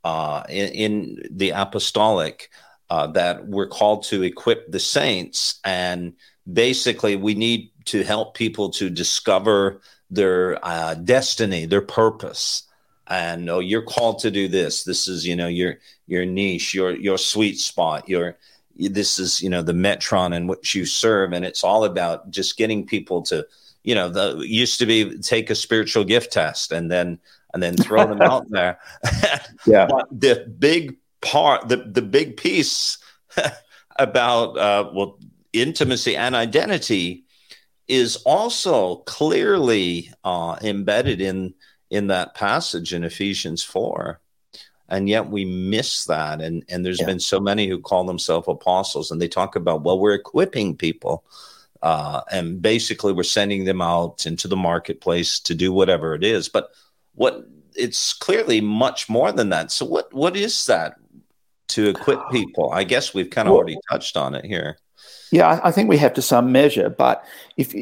uh, in, in the apostolic uh, that we're called to equip the saints, and basically we need to help people to discover their uh, destiny, their purpose. And oh, you're called to do this. This is, you know, your your niche, your your sweet spot, your this is, you know, the metron in which you serve, and it's all about just getting people to you know the used to be take a spiritual gift test and then and then throw them out *laughs* there Yeah. *laughs* but the big part the the big piece *laughs* about uh well intimacy and identity is also clearly uh embedded in in that passage in Ephesians 4 and yet we miss that and and there's Yeah. been so many who call themselves apostles and they talk about well we're equipping people uh, and basically we're sending them out into the marketplace to do whatever it is. But what it's clearly much more than that. So what what is that to equip *sighs* people? I guess we've kind of Well- already touched on it here. Yeah, I, think we have to some measure, but if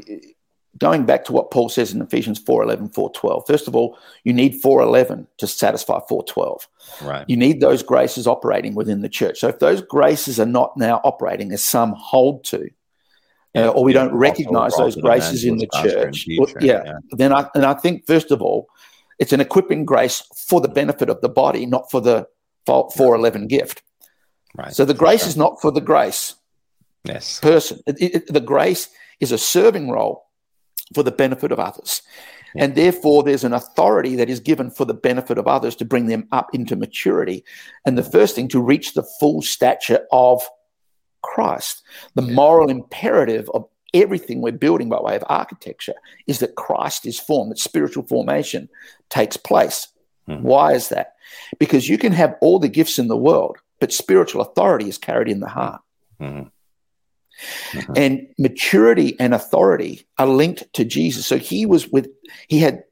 going back to what Paul says in Ephesians 4:11, 4:12, first of all, you need 4:11 to satisfy 4:12. Right. You need those graces operating within the church. So if those graces are not now operating as some hold to, uh, or we don't recognize those graces in the church. Well, yeah. yeah. Then I and I think first of all, it's an equipping grace for the benefit of the body, not for the 411 gift. Right. So the grace is not for the grace yes. person. It, it, the grace is a serving role for the benefit of others. Yeah. And therefore, there's an authority that is given for the benefit of others to bring them up into maturity. And the first thing to reach the full stature of Christ. The yeah. moral imperative of everything we're building by way of architecture is that Christ is formed, that spiritual formation takes place. Mm-hmm. Why is that? Because you can have all the gifts in the world, but spiritual authority is carried in the heart. Mm-hmm. Mm-hmm. And maturity and authority are linked to Jesus. So he was with, he had,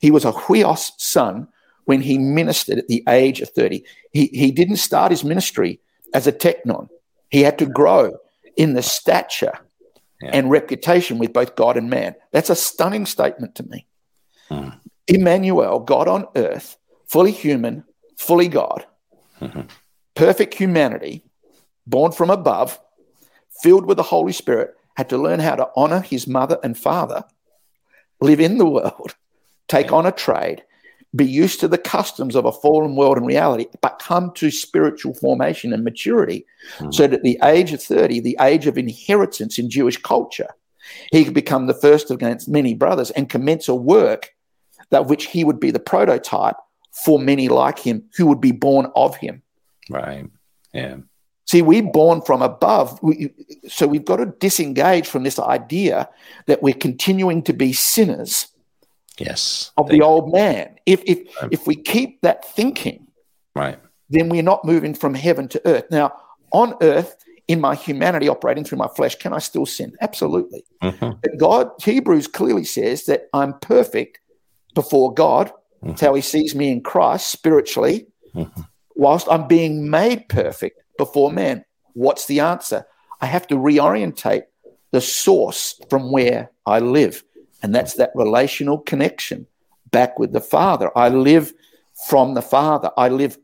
he was a huios son when he ministered at the age of 30. He, he didn't start his ministry as a technon, He had to grow in the stature yeah. and reputation with both God and man. That's a stunning statement to me. Mm. Emmanuel, God on earth, fully human, fully God, mm-hmm. perfect humanity, born from above, filled with the Holy Spirit, had to learn how to honor his mother and father, live in the world, take on a trade, be used to the customs of a fallen world and reality, but come to spiritual formation and maturity mm. so that at the age of 30, the age of inheritance in Jewish culture, he could become the first against many brothers and commence a work that which he would be the prototype for many like him who would be born of him. Right. Yeah. See, we're born from above. We, so we've got to disengage from this idea that we're continuing to be sinners yes of the old man if if right. if we keep that thinking right then we're not moving from heaven to earth now on earth in my humanity operating through my flesh can i still sin absolutely mm-hmm. but god hebrews clearly says that i'm perfect before god mm-hmm. that's how he sees me in christ spiritually mm-hmm. whilst i'm being made perfect before man what's the answer i have to reorientate the source from where i live and that's that relational connection back with the Father. I live from the Father. I live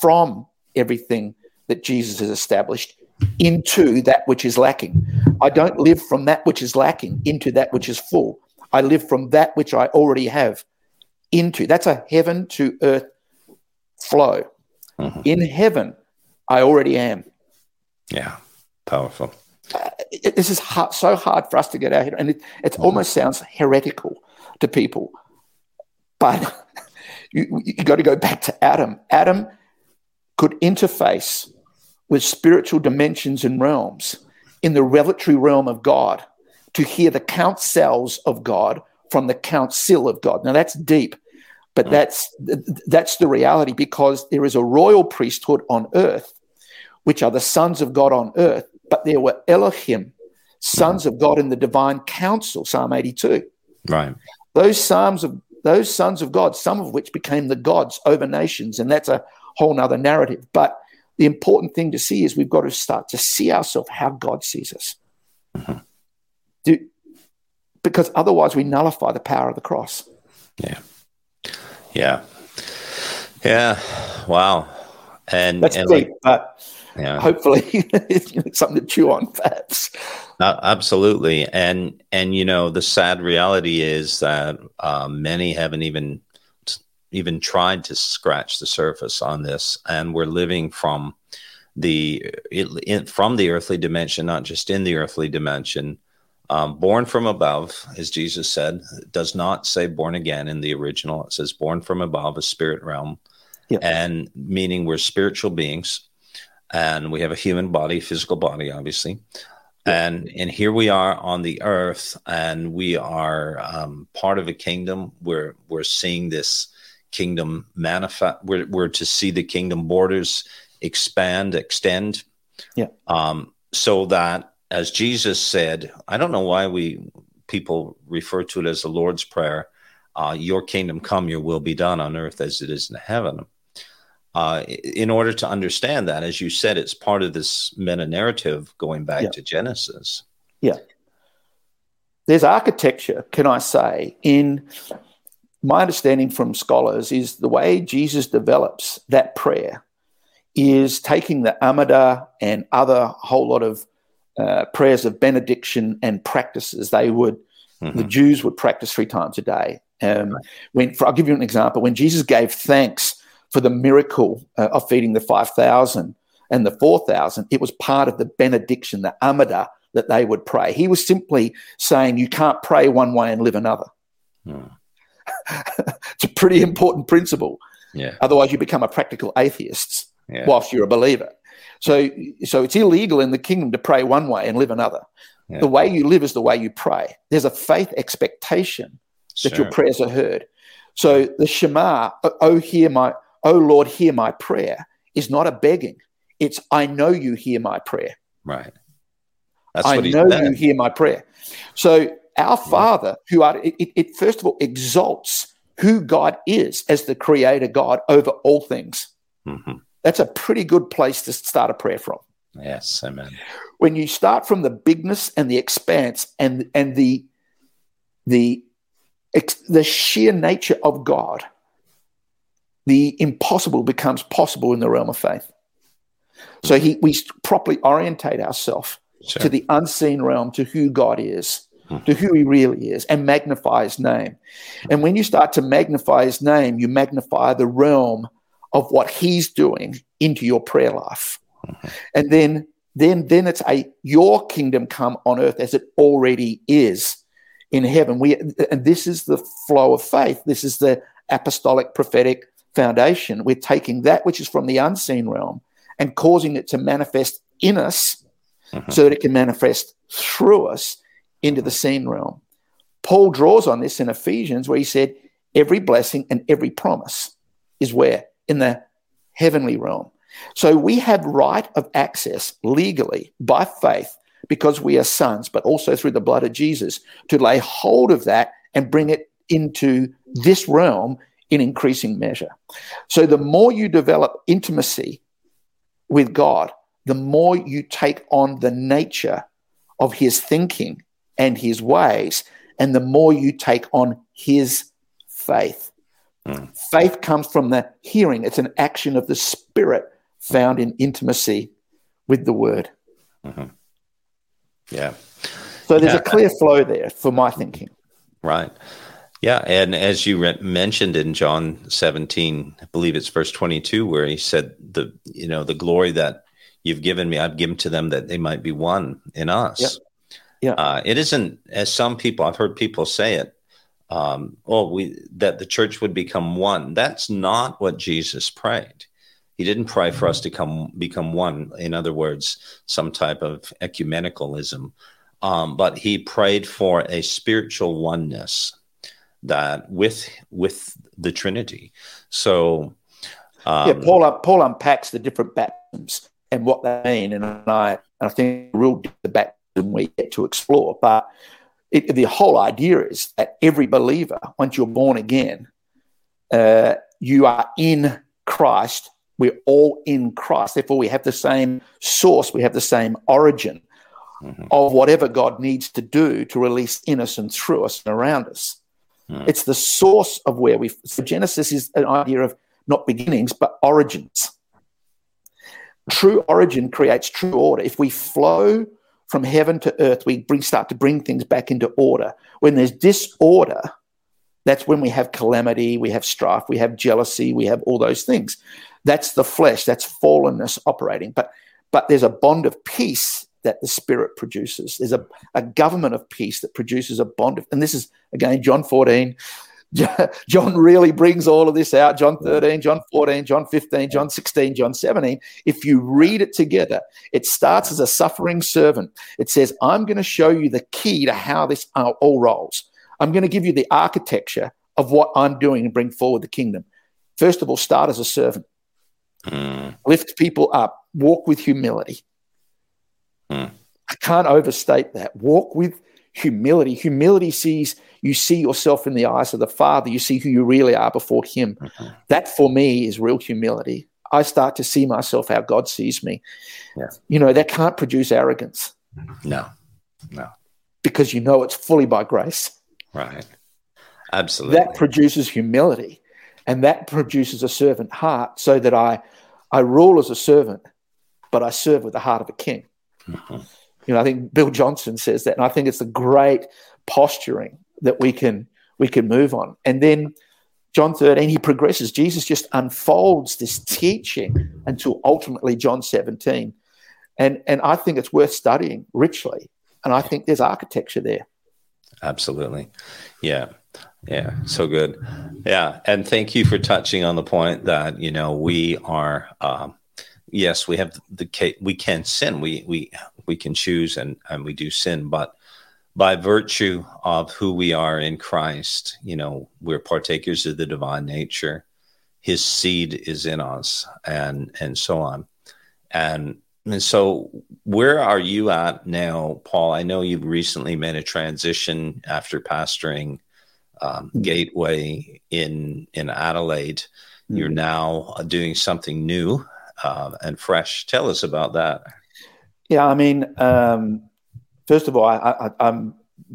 from everything that Jesus has established into that which is lacking. I don't live from that which is lacking into that which is full. I live from that which I already have into. That's a heaven to earth flow. Mm-hmm. In heaven, I already am. Yeah, powerful uh, it, this is hard, so hard for us to get out here, and it, it almost sounds heretical to people. But *laughs* you, you got to go back to Adam. Adam could interface with spiritual dimensions and realms in the revelatory realm of God to hear the counsels of God from the council of God. Now that's deep, but mm. that's that's the reality because there is a royal priesthood on earth, which are the sons of God on earth, but there were Elohim, sons of God in the divine council, Psalm 82. Right. Those psalms of those sons of God, some of which became the gods over nations, and that's a whole nother narrative. But the important thing to see is we've got to start to see ourselves how God sees us. Mm-hmm. Do, because otherwise we nullify the power of the cross. Yeah. Yeah. Yeah. Wow. And that's and deep, like, but yeah. hopefully *laughs* something to chew on perhaps. Uh, absolutely. And and you know the sad reality is that uh, many haven't even even tried to scratch the surface on this. And we're living from the in, from the earthly dimension not just in the earthly dimension. Um, born from above as jesus said does not say born again in the original. It says born from above a spirit realm. And meaning we're spiritual beings and we have a human body, physical body, obviously. And and here we are on the earth, and we are um, part of a kingdom. We're we're seeing this kingdom manifest. We're we're to see the kingdom borders expand, extend. Yeah. Um, so that, as Jesus said, I don't know why we people refer to it as the Lord's prayer. Uh, your kingdom come, your will be done on earth as it is in heaven uh, in order to understand that, as you said, it's part of this meta narrative going back yeah. to Genesis. Yeah. There's architecture, can I say, in my understanding from scholars is the way Jesus develops that prayer is taking the Amida and other whole lot of uh, prayers of benediction and practices. They would, mm-hmm. the Jews would practice three times a day. Um, when, for, I'll give you an example. When Jesus gave thanks for the miracle uh, of feeding the 5,000 and the 4,000, it was part of the benediction, the Amida that they would pray. He was simply saying, You can't pray one way and live another. Hmm. *laughs* it's a pretty important principle. Yeah. Otherwise, you become a practical atheist yeah. whilst you're a believer. So, so it's illegal in the kingdom to pray one way and live another. Yeah. The way you live is the way you pray. There's a faith expectation that sure. your prayers are heard. So the Shema, oh hear my, oh Lord, hear my prayer, is not a begging. It's I know you hear my prayer. Right. That's I know you hear my prayer. So our Father, who are it, it, first of all exalts who God is as the Creator God over all things. Mm-hmm. That's a pretty good place to start a prayer from. Yes, amen. When you start from the bigness and the expanse and and the the the sheer nature of God, the impossible becomes possible in the realm of faith. So he, we properly orientate ourselves sure. to the unseen realm, to who God is, hmm. to who He really is, and magnify His name. And when you start to magnify His name, you magnify the realm of what He's doing into your prayer life. Mm-hmm. And then, then, then it's a your kingdom come on earth as it already is in heaven. We and this is the flow of faith. This is the apostolic prophetic foundation. We're taking that which is from the unseen realm and causing it to manifest in us mm-hmm. so that it can manifest through us into the seen realm. Paul draws on this in Ephesians where he said, every blessing and every promise is where? In the heavenly realm. So we have right of access legally by faith because we are sons, but also through the blood of Jesus to lay hold of that and bring it into this realm in increasing measure. So the more you develop intimacy with God, the more you take on the nature of his thinking and his ways, and the more you take on his faith. Mm. Faith comes from the hearing, it's an action of the spirit found in intimacy with the word. Mm-hmm. Yeah. So there's yeah. a clear flow there for my thinking. Right. Yeah, and as you re- mentioned in John 17, I believe it's verse 22 where he said the you know the glory that you've given me, I've given to them that they might be one in us. Yep. Yeah. Uh, it isn't as some people I've heard people say it. Um, oh, we that the church would become one. That's not what Jesus prayed. He didn't pray for us to come become one. In other words, some type of ecumenicalism. Um, but he prayed for a spiritual oneness that with with the Trinity. So um, yeah, Paul Paul unpacks the different baptisms and what they mean, and I and I think real the baptism we get to explore. But it, the whole idea is that every believer, once you're born again, uh, you are in Christ. We're all in Christ. Therefore, we have the same source. We have the same origin mm-hmm. of whatever God needs to do to release in us and through us and around us. Mm. It's the source of where we. So Genesis is an idea of not beginnings, but origins. True origin creates true order. If we flow from heaven to earth, we bring, start to bring things back into order. When there's disorder, that's when we have calamity, we have strife, we have jealousy, we have all those things. That's the flesh, that's fallenness operating. But but there's a bond of peace that the Spirit produces. There's a, a government of peace that produces a bond of, and this is again John 14. *laughs* John really brings all of this out. John 13, John 14, John 15, John 16, John 17. If you read it together, it starts as a suffering servant. It says, I'm going to show you the key to how this all rolls. I'm going to give you the architecture of what I'm doing and bring forward the kingdom. First of all, start as a servant, mm. lift people up, walk with humility. Mm. I can't overstate that. Walk with humility. Humility sees you see yourself in the eyes of the Father. You see who you really are before Him. Mm-hmm. That for me is real humility. I start to see myself how God sees me. Yeah. You know, that can't produce arrogance. No, no. Because you know it's fully by grace. Right. Absolutely. That produces humility and that produces a servant heart so that I, I rule as a servant, but I serve with the heart of a king. Mm-hmm. You know, I think Bill Johnson says that, and I think it's a great posturing that we can we can move on. And then John 13, he progresses. Jesus just unfolds this teaching until ultimately John 17. And, and I think it's worth studying richly. And I think there's architecture there. Absolutely. Yeah. Yeah. So good. Yeah. And thank you for touching on the point that, you know, we are, um, yes, we have the, we can sin. We, we, we can choose and, and we do sin, but by virtue of who we are in Christ, you know, we're partakers of the divine nature. His seed is in us, and and so on. And, and so, where are you at now, Paul? I know you've recently made a transition after pastoring um, mm-hmm. Gateway in in Adelaide. Mm-hmm. You're now doing something new uh, and fresh. Tell us about that. Yeah, I mean, um, first of all, I, am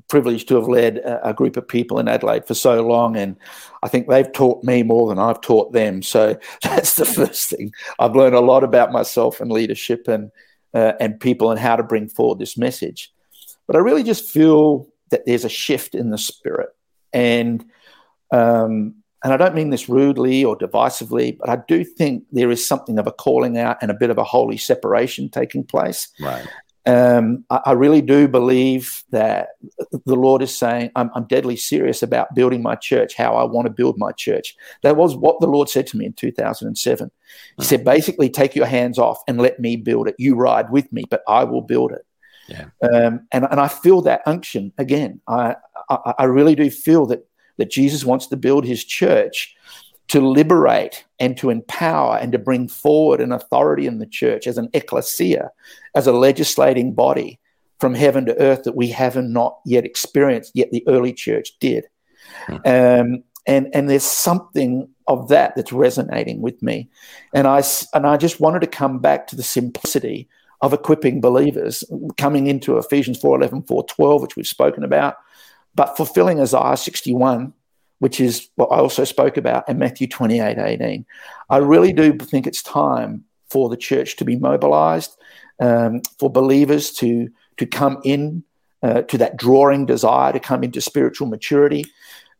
privileged to have led a, a, group of people in Adelaide for so long, and I think they've taught me more than I've taught them. So *laughs* that's the first thing. I've learned a lot about myself and leadership and uh, and people and how to bring forward this message. But I really just feel that there's a shift in the spirit, and um, and I don't mean this rudely or divisively, but I do think there is something of a calling out and a bit of a holy separation taking place. Right. Um, I, I, really do believe that the Lord is saying, I'm, I'm, deadly serious about building my church, how I want to build my church. That was what the Lord said to me in 2007. He said, basically, take your hands off and let me build it. You ride with me, but I will build it. Yeah. Um, and, and I feel that unction again. I, I, I really do feel that, that Jesus wants to build his church to liberate and to empower and to bring forward an authority in the church as an ecclesia, as a legislating body from heaven to earth that we haven't not yet experienced, yet the early church did. Hmm. Um, and, and there's something of that that's resonating with me. And I, and I just wanted to come back to the simplicity of equipping believers, coming into Ephesians 4 11, 4 12, which we've spoken about, but fulfilling Isaiah 61 which is what I also spoke about in Matthew 28 18. I really do think it's time for the church to be mobilized, um, for believers to, to come in uh, to that drawing desire to come into spiritual maturity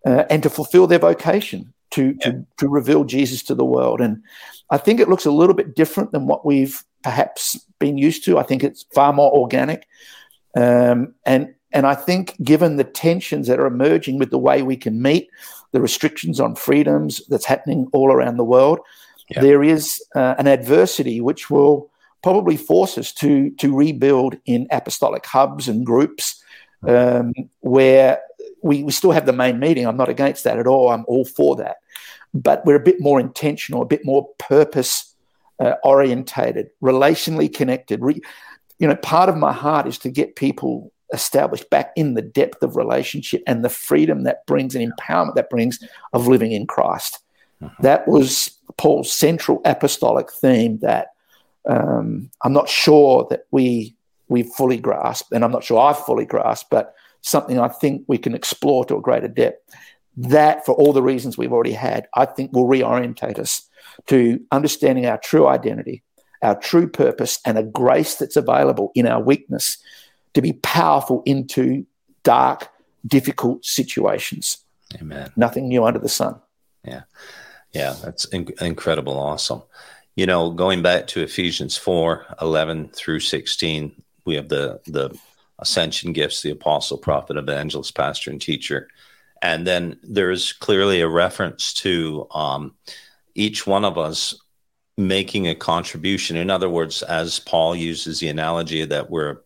uh, and to fulfill their vocation to, yeah. to, to reveal Jesus to the world. And I think it looks a little bit different than what we've perhaps been used to. I think it's far more organic. Um, and and I think, given the tensions that are emerging with the way we can meet, the restrictions on freedoms that's happening all around the world, yeah. there is uh, an adversity which will probably force us to to rebuild in apostolic hubs and groups um, where we, we still have the main meeting. I'm not against that at all. I'm all for that, but we're a bit more intentional, a bit more purpose uh, orientated, relationally connected. Re- you know, part of my heart is to get people established back in the depth of relationship and the freedom that brings and empowerment that brings of living in Christ. Mm-hmm. That was Paul's central apostolic theme that um, I'm not sure that we we fully grasp, and I'm not sure I've fully grasped, but something I think we can explore to a greater depth. That, for all the reasons we've already had, I think will reorientate us to understanding our true identity, our true purpose, and a grace that's available in our weakness to be powerful into dark, difficult situations. Amen. Nothing new under the sun. Yeah. Yeah. That's in- incredible. Awesome. You know, going back to Ephesians 4 11 through 16, we have the, the ascension gifts, the apostle, prophet, evangelist, pastor, and teacher. And then there's clearly a reference to um, each one of us making a contribution. In other words, as Paul uses the analogy that we're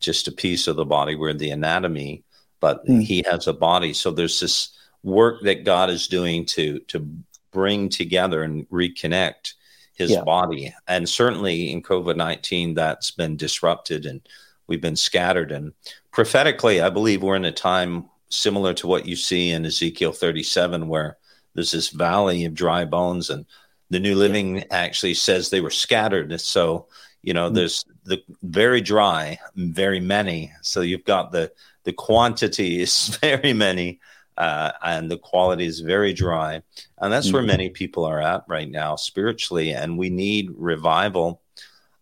just a piece of the body. We're the anatomy, but mm. he has a body. So there's this work that God is doing to to bring together and reconnect his yeah. body. And certainly in COVID nineteen, that's been disrupted and we've been scattered. And prophetically, I believe we're in a time similar to what you see in Ezekiel 37, where there's this valley of dry bones and the New Living yeah. actually says they were scattered. So you know, mm-hmm. there's the very dry, very many. So you've got the the quantity *laughs* is very many, uh, and the quality is very dry, and that's mm-hmm. where many people are at right now spiritually, and we need revival.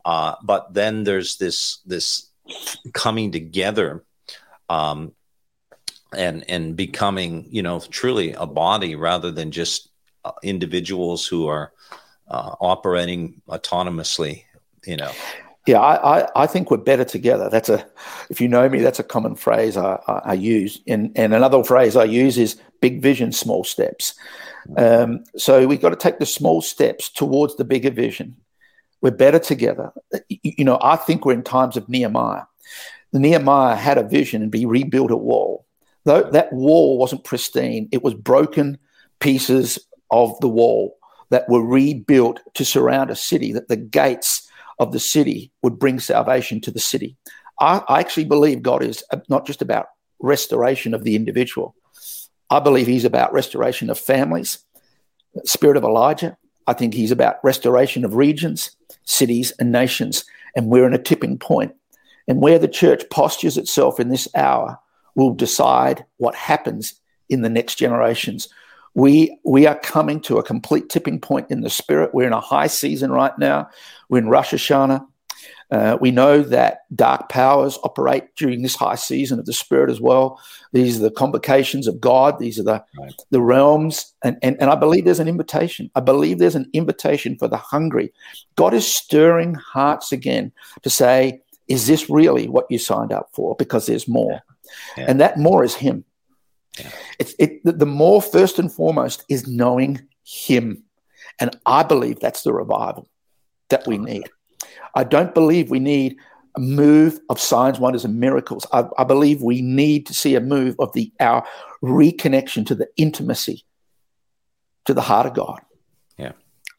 Uh, but then there's this this coming together um, and and becoming you know truly a body rather than just uh, individuals who are uh, operating autonomously you know. Yeah I, I, I think we're better together. That's a if you know me that's a common phrase i, I, I use. And, and another phrase i use is big vision small steps. Um, so we've got to take the small steps towards the bigger vision. We're better together. You know i think we're in times of nehemiah. Nehemiah had a vision and be rebuilt a wall. Though that wall wasn't pristine, it was broken pieces of the wall that were rebuilt to surround a city, that the gates of the city would bring salvation to the city. I, I actually believe God is not just about restoration of the individual. I believe he's about restoration of families, spirit of Elijah. I think he's about restoration of regions, cities, and nations. And we're in a tipping point. And where the church postures itself in this hour will decide what happens in the next generations. We, we are coming to a complete tipping point in the spirit. We're in a high season right now. We're in Rosh Hashanah. Uh, we know that dark powers operate during this high season of the spirit as well. These are the convocations of God. These are the, right. the realms. And, and, and I believe there's an invitation. I believe there's an invitation for the hungry. God is stirring hearts again to say, is this really what you signed up for? Because there's more. Yeah. And that more is Him. Yeah. It's it the more first and foremost is knowing Him. And I believe that's the revival that we need. I don't believe we need a move of signs, wonders, and miracles. I, I believe we need to see a move of the our reconnection to the intimacy to the heart of God. Yeah.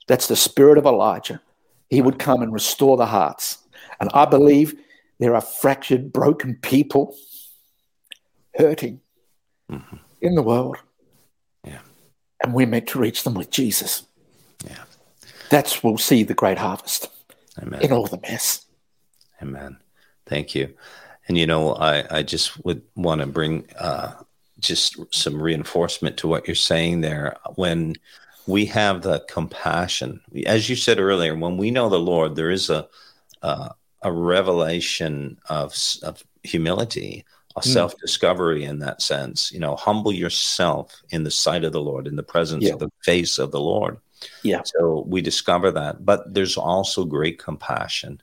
That's the spirit of Elijah. He would come and restore the hearts. And I believe there are fractured, broken people hurting mm-hmm. in the world. Yeah. And we're meant to reach them with Jesus. Yeah. That's we'll see the great harvest Amen. in all the mess. Amen. Thank you. And you know, I, I just would want to bring uh, just some reinforcement to what you're saying there. When we have the compassion, as you said earlier, when we know the Lord, there is a uh, a revelation of, of humility, a mm. self discovery in that sense. You know, humble yourself in the sight of the Lord, in the presence yeah. of the face of the Lord. Yeah. So we discover that, but there's also great compassion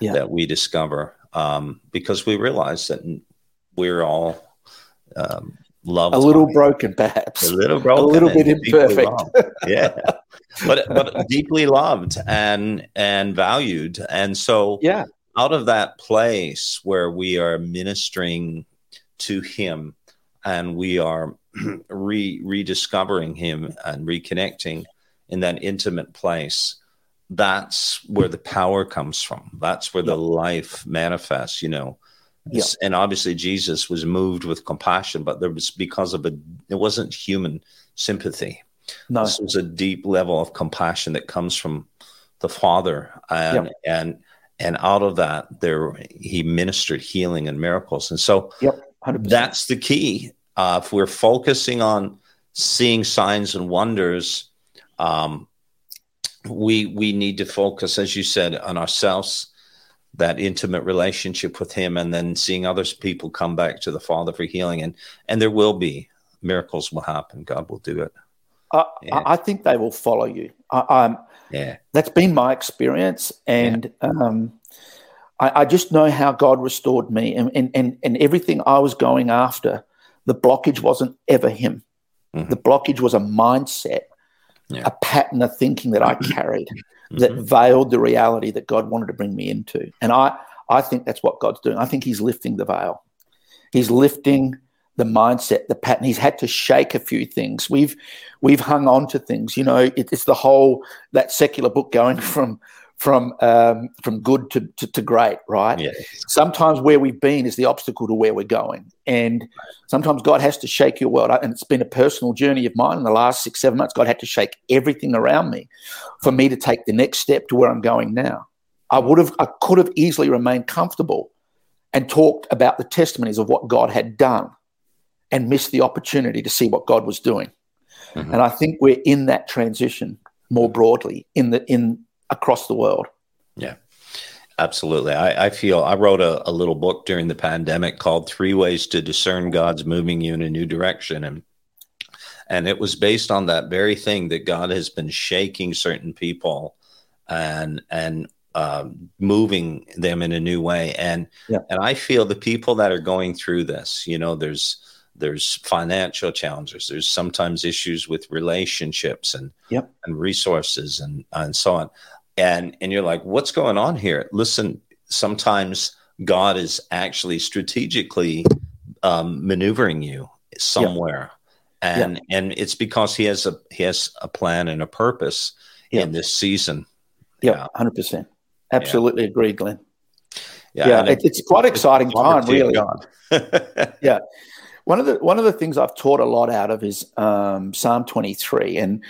yeah. that we discover um, because we realize that we're all um, loved. A little broken, perhaps. A little broken. A little bit imperfect. yeah, but but deeply loved and and valued, and so yeah, out of that place where we are ministering to him and we are *clears throat* re- rediscovering him and reconnecting in that intimate place. That's where the power comes from. That's where the life manifests you know. Yeah. and obviously jesus was moved with compassion but there was because of a it wasn't human sympathy. No. this was a deep level of compassion that comes from the father and yeah. and and out of that there he ministered healing and miracles. And so yep, that's the key. Uh, if we're focusing on seeing signs and wonders um, we we need to focus as you said on ourselves that intimate relationship with him and then seeing others people come back to the father for healing. And and there will be. Miracles will happen. God will do it. Uh, yeah. I think they will follow you. I, yeah, that's been my experience, and yeah. um, I, I, just know how God restored me, and, and and and everything I was going after. The blockage wasn't ever Him. Mm-hmm. The blockage was a mindset, yeah. a pattern of thinking that I *clears throat* carried mm-hmm. that veiled the reality that God wanted to bring me into, and I I think that's what God's doing. I think He's lifting the veil. He's lifting the mindset, the pattern. He's had to shake a few things. We've we've hung on to things. You know, it, it's the whole that secular book going *laughs* from from um, from good to, to, to great, right? Yes. Sometimes where we've been is the obstacle to where we're going, and sometimes God has to shake your world. And it's been a personal journey of mine in the last six seven months. God had to shake everything around me for me to take the next step to where I'm going now. I would have, I could have easily remained comfortable and talked about the testimonies of what God had done and missed the opportunity to see what God was doing. Mm-hmm. And I think we're in that transition more broadly in the in across the world. Yeah. Absolutely. I, I, feel I wrote a, a, little book during the pandemic called Three Ways to Discern God's Moving You in a New Direction. And and it was based on that very thing that God has been shaking certain people and and um, moving them in a new way. And yeah. and I feel the people that are going through this, you know, there's there's financial challenges, there's sometimes issues with relationships and yep. and resources and and so on. And and you're like, what's going on here? Listen, sometimes God is actually strategically um, maneuvering you somewhere. Yep and yeah. and it's because he has a he has a plan and a purpose yeah. in this season. Yeah, hundred percent. Absolutely yeah. agree, Glenn. Yeah, yeah it, it's quite exciting time, really. *laughs* yeah, one of the one of the things I've taught a lot out of is um, Psalm twenty three, and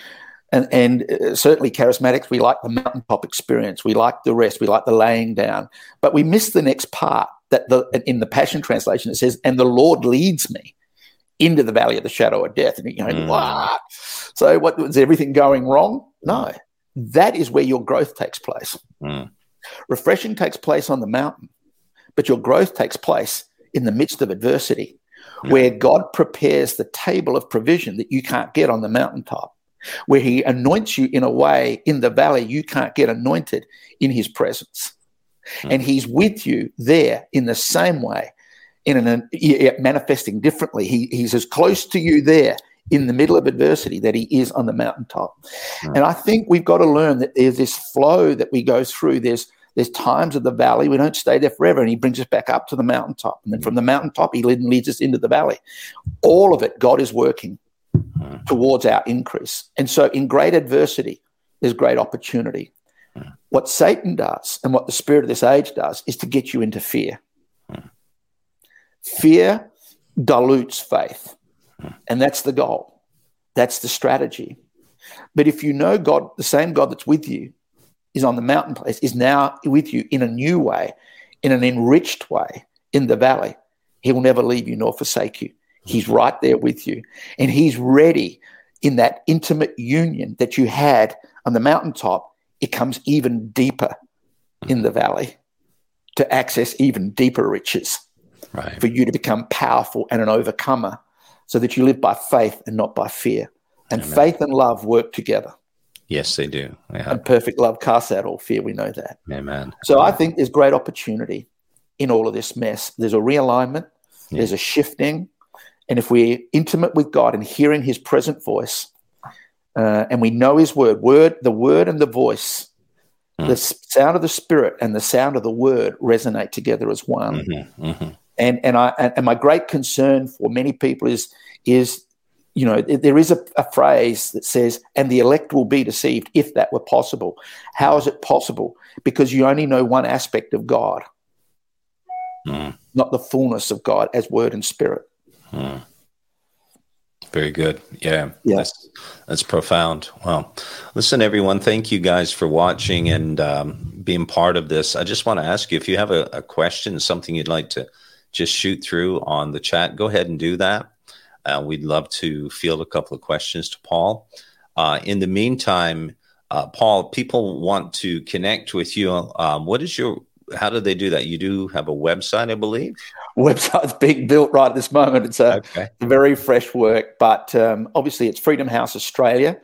and and uh, certainly charismatics we like the mountaintop experience, we like the rest, we like the laying down, but we miss the next part that the in the Passion translation it says, "And the Lord leads me." into the valley of the shadow of death. And you go, mm. what? So what was everything going wrong? No. That is where your growth takes place. Mm. Refreshing takes place on the mountain, but your growth takes place in the midst of adversity, mm. where God prepares the table of provision that you can't get on the mountaintop, where He anoints you in a way in the valley you can't get anointed in His presence. Mm. And He's with you there in the same way in an manifesting differently. He, he's as close to you there in the middle of adversity that he is on the mountaintop. Mm. And I think we've got to learn that there's this flow that we go through. There's there's times of the valley we don't stay there forever, and he brings us back up to the mountaintop, and then from the mountaintop he leads us into the valley. All of it, God is working mm. towards our increase. And so, in great adversity, there's great opportunity. Mm. What Satan does and what the spirit of this age does is to get you into fear. Fear dilutes faith. And that's the goal. That's the strategy. But if you know God, the same God that's with you is on the mountain place, is now with you in a new way, in an enriched way in the valley, he will never leave you nor forsake you. He's right there with you. And he's ready in that intimate union that you had on the mountaintop. It comes even deeper in the valley to access even deeper riches right. for you to become powerful and an overcomer so that you live by faith and not by fear. And Amen. faith and love work together. Yes, they do. Yeah. And perfect love casts out all fear. We know that. Amen. So Amen. I think there's great opportunity in all of this mess. There's a realignment, yeah. there's a shifting. And if we're intimate with God and hearing his present voice, uh, and we know his word, word, the word and the voice, mm. the sound of the spirit and the sound of the word resonate together as one. Mm-hmm, mm-hmm and and I and my great concern for many people is is you know there is a, a, phrase that says and the elect will be deceived if that were possible how is it possible because you only know one aspect of god mm. not the fullness of god as word and spirit mm. very good yeah, Yes. That's, that's profound well listen everyone thank you guys for watching and um, being part of this i just want to ask you if you have a, a question something you'd like to just shoot through on the chat. Go ahead and do that. Uh, we'd love to field a couple of questions to Paul. Uh, in the meantime, uh, Paul, people want to connect with you. Um, what is your? How do they do that? You do have a website, I believe. *laughs* Website's being built right at this moment. It's a okay. very fresh work, but um, obviously it's Freedom House Australia.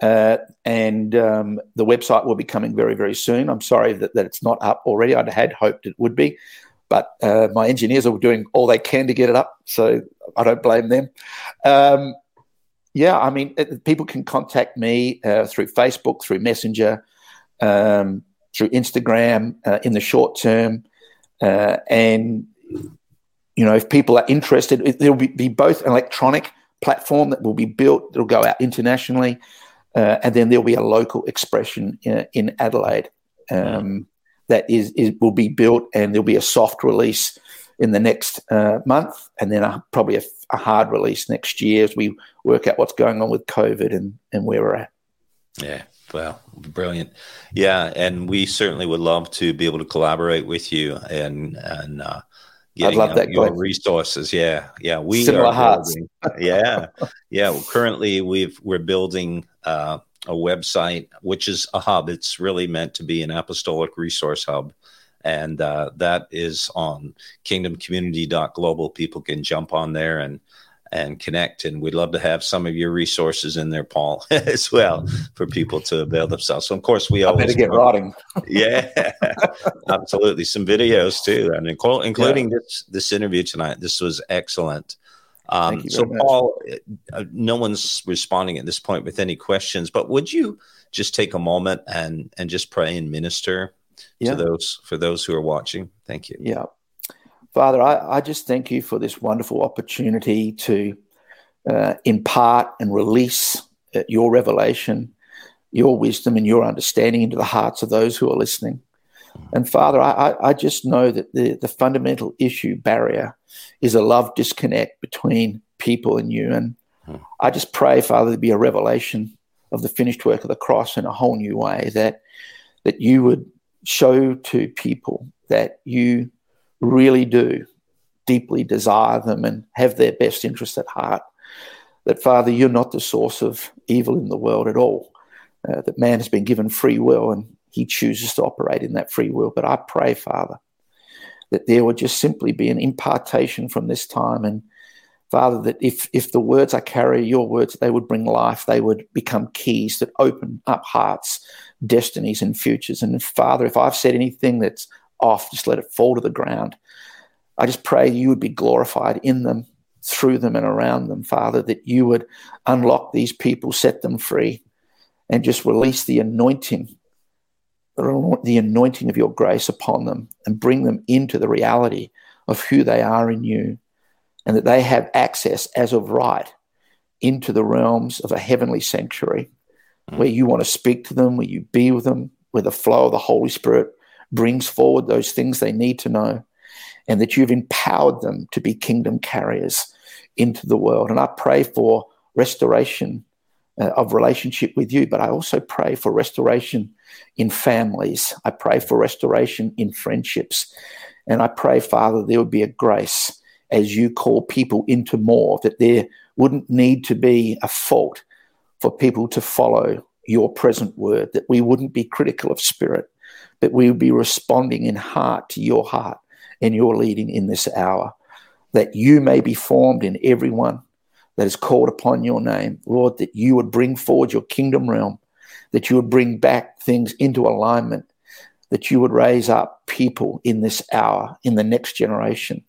Uh, and um, the website will be coming very, very soon. I'm sorry that, that it's not up already. I'd had hoped it would be. But uh, my engineers are doing all they can to get it up, so I don't blame them. Um, yeah, I mean, it, people can contact me uh, through Facebook, through Messenger, um, through Instagram uh, in the short term, uh, and you know, if people are interested, there will be, be, both an electronic platform that will be built will go out internationally, uh, and then there'll be a local expression in, in Adelaide. Um, that is, is will be built, and there'll be a soft release in the next uh, month, and then a, probably a, a, hard release next year as we work out what's going on with COVID and and where we're at. Yeah. Well, brilliant. Yeah, and we certainly would love to be able to collaborate with you and and uh, getting I'd love that your resources. Yeah, yeah, we Similar are. Building, yeah, yeah. Well, currently, we've we're building uh, a website, which is a hub. It's really meant to be an apostolic resource hub. And uh, that is on kingdomcommunity.global. People can jump on there and and connect. And we'd love to have some of your resources in there, Paul, *laughs* as well, for people to avail themselves. So, of course, we always better get rotting. *laughs* yeah, absolutely. Some videos too, and including yeah. this this interview tonight. This was excellent. Um, so, much. Paul, uh, no one's responding at this point with any questions, but would you just take a moment and and just pray and minister yeah. to those for those who are watching? Thank you. Yeah. Father, I, I just thank you for this wonderful opportunity to uh, impart and release uh, your revelation, your wisdom, and your understanding into the hearts of those who are listening. And Father, I, I just know that the, the fundamental issue barrier is a love disconnect between people and you. And I just pray, Father, there be a revelation of the finished work of the cross in a whole new way, that that you would show to people that you really do deeply desire them and have their best interest at heart. That, Father, you're not the source of evil in the world at all. Uh, that man has been given free will and he chooses to operate in that free will. But I pray, Father, that there would just simply be an impartation from this time. And Father, that if, if the words I carry, your words, they would bring life, they would become keys that open up hearts, destinies, and futures. And Father, if I've said anything that's off, just let it fall to the ground. I just pray you would be glorified in them, through them, and around them, Father, that you would unlock these people, set them free, and just release the anointing, the anointing of your grace upon them, and bring them into the reality of who they are in you, and that they have access as of right into the realms of a heavenly sanctuary mm. where you want to speak to them, where you be with them, where the flow of the Holy Spirit brings forward those things they need to know, and that you've empowered them to be kingdom carriers into the world. And I pray for restoration uh, of relationship with you, but I also pray for restoration in families. I pray for restoration in friendships. And I pray, Father, there would be a grace as you call people into more, that there wouldn't need to be a fault for people to follow your present word, that we wouldn't be critical of spirit, that we would be responding in heart to your heart and your leading in this hour, that you may be formed in everyone that is called upon your name. Lord, that you would bring forward your kingdom realm, that you would bring back things into alignment, that you would raise up people in this hour, in the next generation,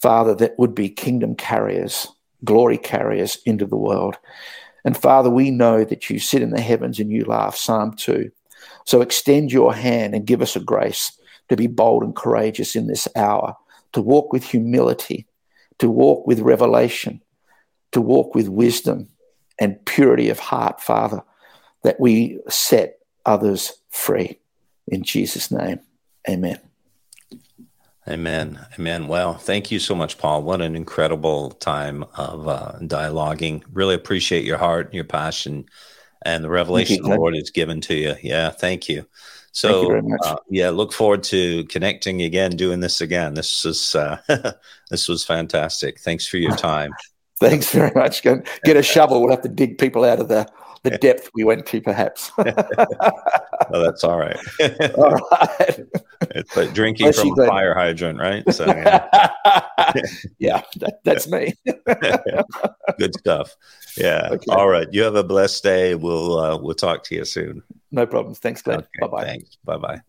Father, that would be kingdom carriers, glory carriers into the world. And Father, we know that you sit in the heavens and you laugh. Psalm 2. So extend your hand and give us a grace to be bold and courageous in this hour, to walk with humility, to walk with revelation, to walk with wisdom and purity of heart, Father, that we set others free. In Jesus' name, amen. Amen. Amen. Well, thank you so much, Paul. What an incredible time of uh, dialoguing. Really appreciate your heart, and your passion, and the revelation the Lord has given to you. Yeah, thank you. So, you uh, yeah, look forward to connecting again, doing this again. This is uh, *laughs* this was fantastic. Thanks for your *laughs* time. Thanks very much. Get, get a shovel. We'll have to dig people out of the the depth we went to, perhaps. *laughs* well, that's all right. *laughs* all right. It's like drinking Bless from a fire hydrant, right? So, *laughs* yeah, yeah that, that's me. Good stuff. Yeah. Okay. All right. You have a blessed day. We'll uh, we'll talk to you soon. No problems. Thanks, Glenn. Okay, bye bye. Thanks. Bye bye.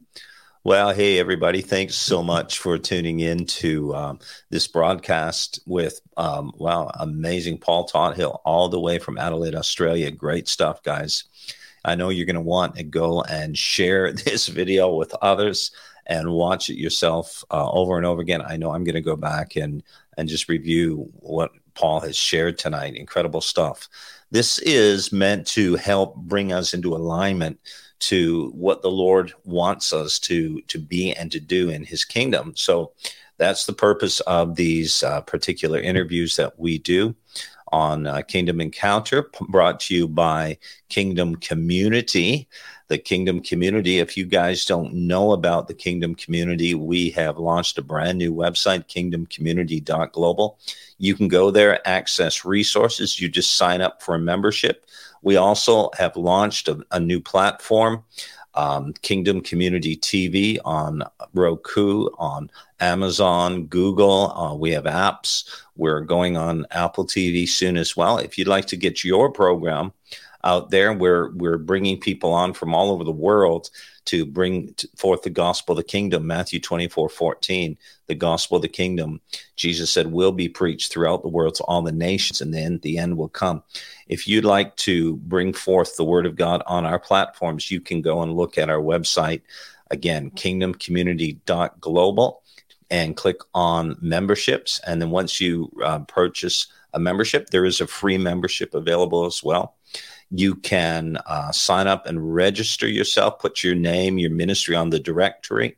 Well, hey, everybody. Thanks so much for tuning in to um, this broadcast with, um, wow, amazing Paul Tothill, all the way from Adelaide, Australia. Great stuff, guys. I know you're going to want to go and share *laughs* this video with others and watch it yourself uh, over and over again. I know I'm going to go back and, and just review what Paul has shared tonight. Incredible stuff. This is meant to help bring us into alignment to what the Lord wants us to to be and to do in His kingdom. So that's the purpose of these uh, particular interviews that we do on uh, Kingdom Encounter, brought to you by Kingdom Community. The Kingdom Community, if you guys don't know about the Kingdom Community, we have launched a brand new website, kingdomcommunity.global. You can go there, access resources. You just sign up for a membership. We also have launched a, a new platform um, Kingdom Community TV on Roku, on Amazon, Google. Uh, we have apps. We're going on Apple TV soon as well. If you'd like to get your program out there, we're we're bringing people on from all over the world to bring forth the gospel of the kingdom. Matthew 24, 14, the gospel of the kingdom. Jesus said, will be preached throughout the world to all the nations, and then the end will come. If you'd like to bring forth the word of God on our platforms, you can go and look at our website. Again, kingdomcommunity.global and click on memberships. And then once you uh, purchase a membership, there is a free membership available as well. You can uh, sign up and register yourself, put your name, your ministry on the directory.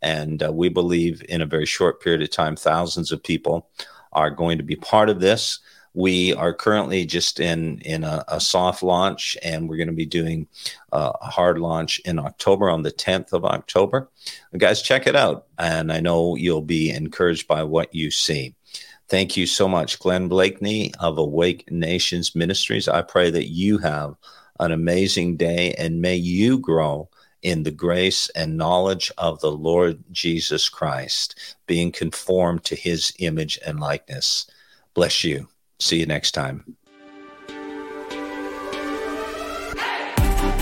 And uh, we believe in a very short period of time, thousands of people are going to be part of this. We are currently just in in a, a soft launch, and we're going to be doing uh, a hard launch in October on the 10th of October. Guys, check it out, and I know you'll be encouraged by what you see. Thank you so much, Glenn Bleakney of Awake Nations Ministries. I pray that you have an amazing day and may you grow in the grace and knowledge of the Lord Jesus Christ, being conformed to his image and likeness. Bless you. See you next time.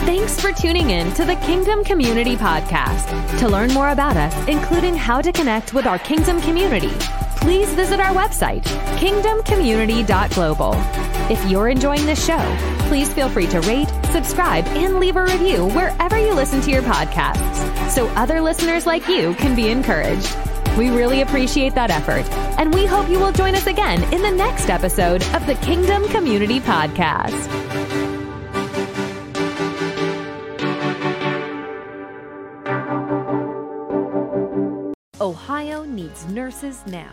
Thanks for tuning in to the Kingdom Community Podcast. To learn more about us, including how to connect with our Kingdom community, please visit our website, kingdomcommunity.global. If you're enjoying this show, please feel free to rate, subscribe, and leave a review wherever you listen to your podcasts so other listeners like you can be encouraged. We really appreciate that effort, and we hope you will join us again in the next episode of the Kingdom Community Podcast. Ohio needs nurses now.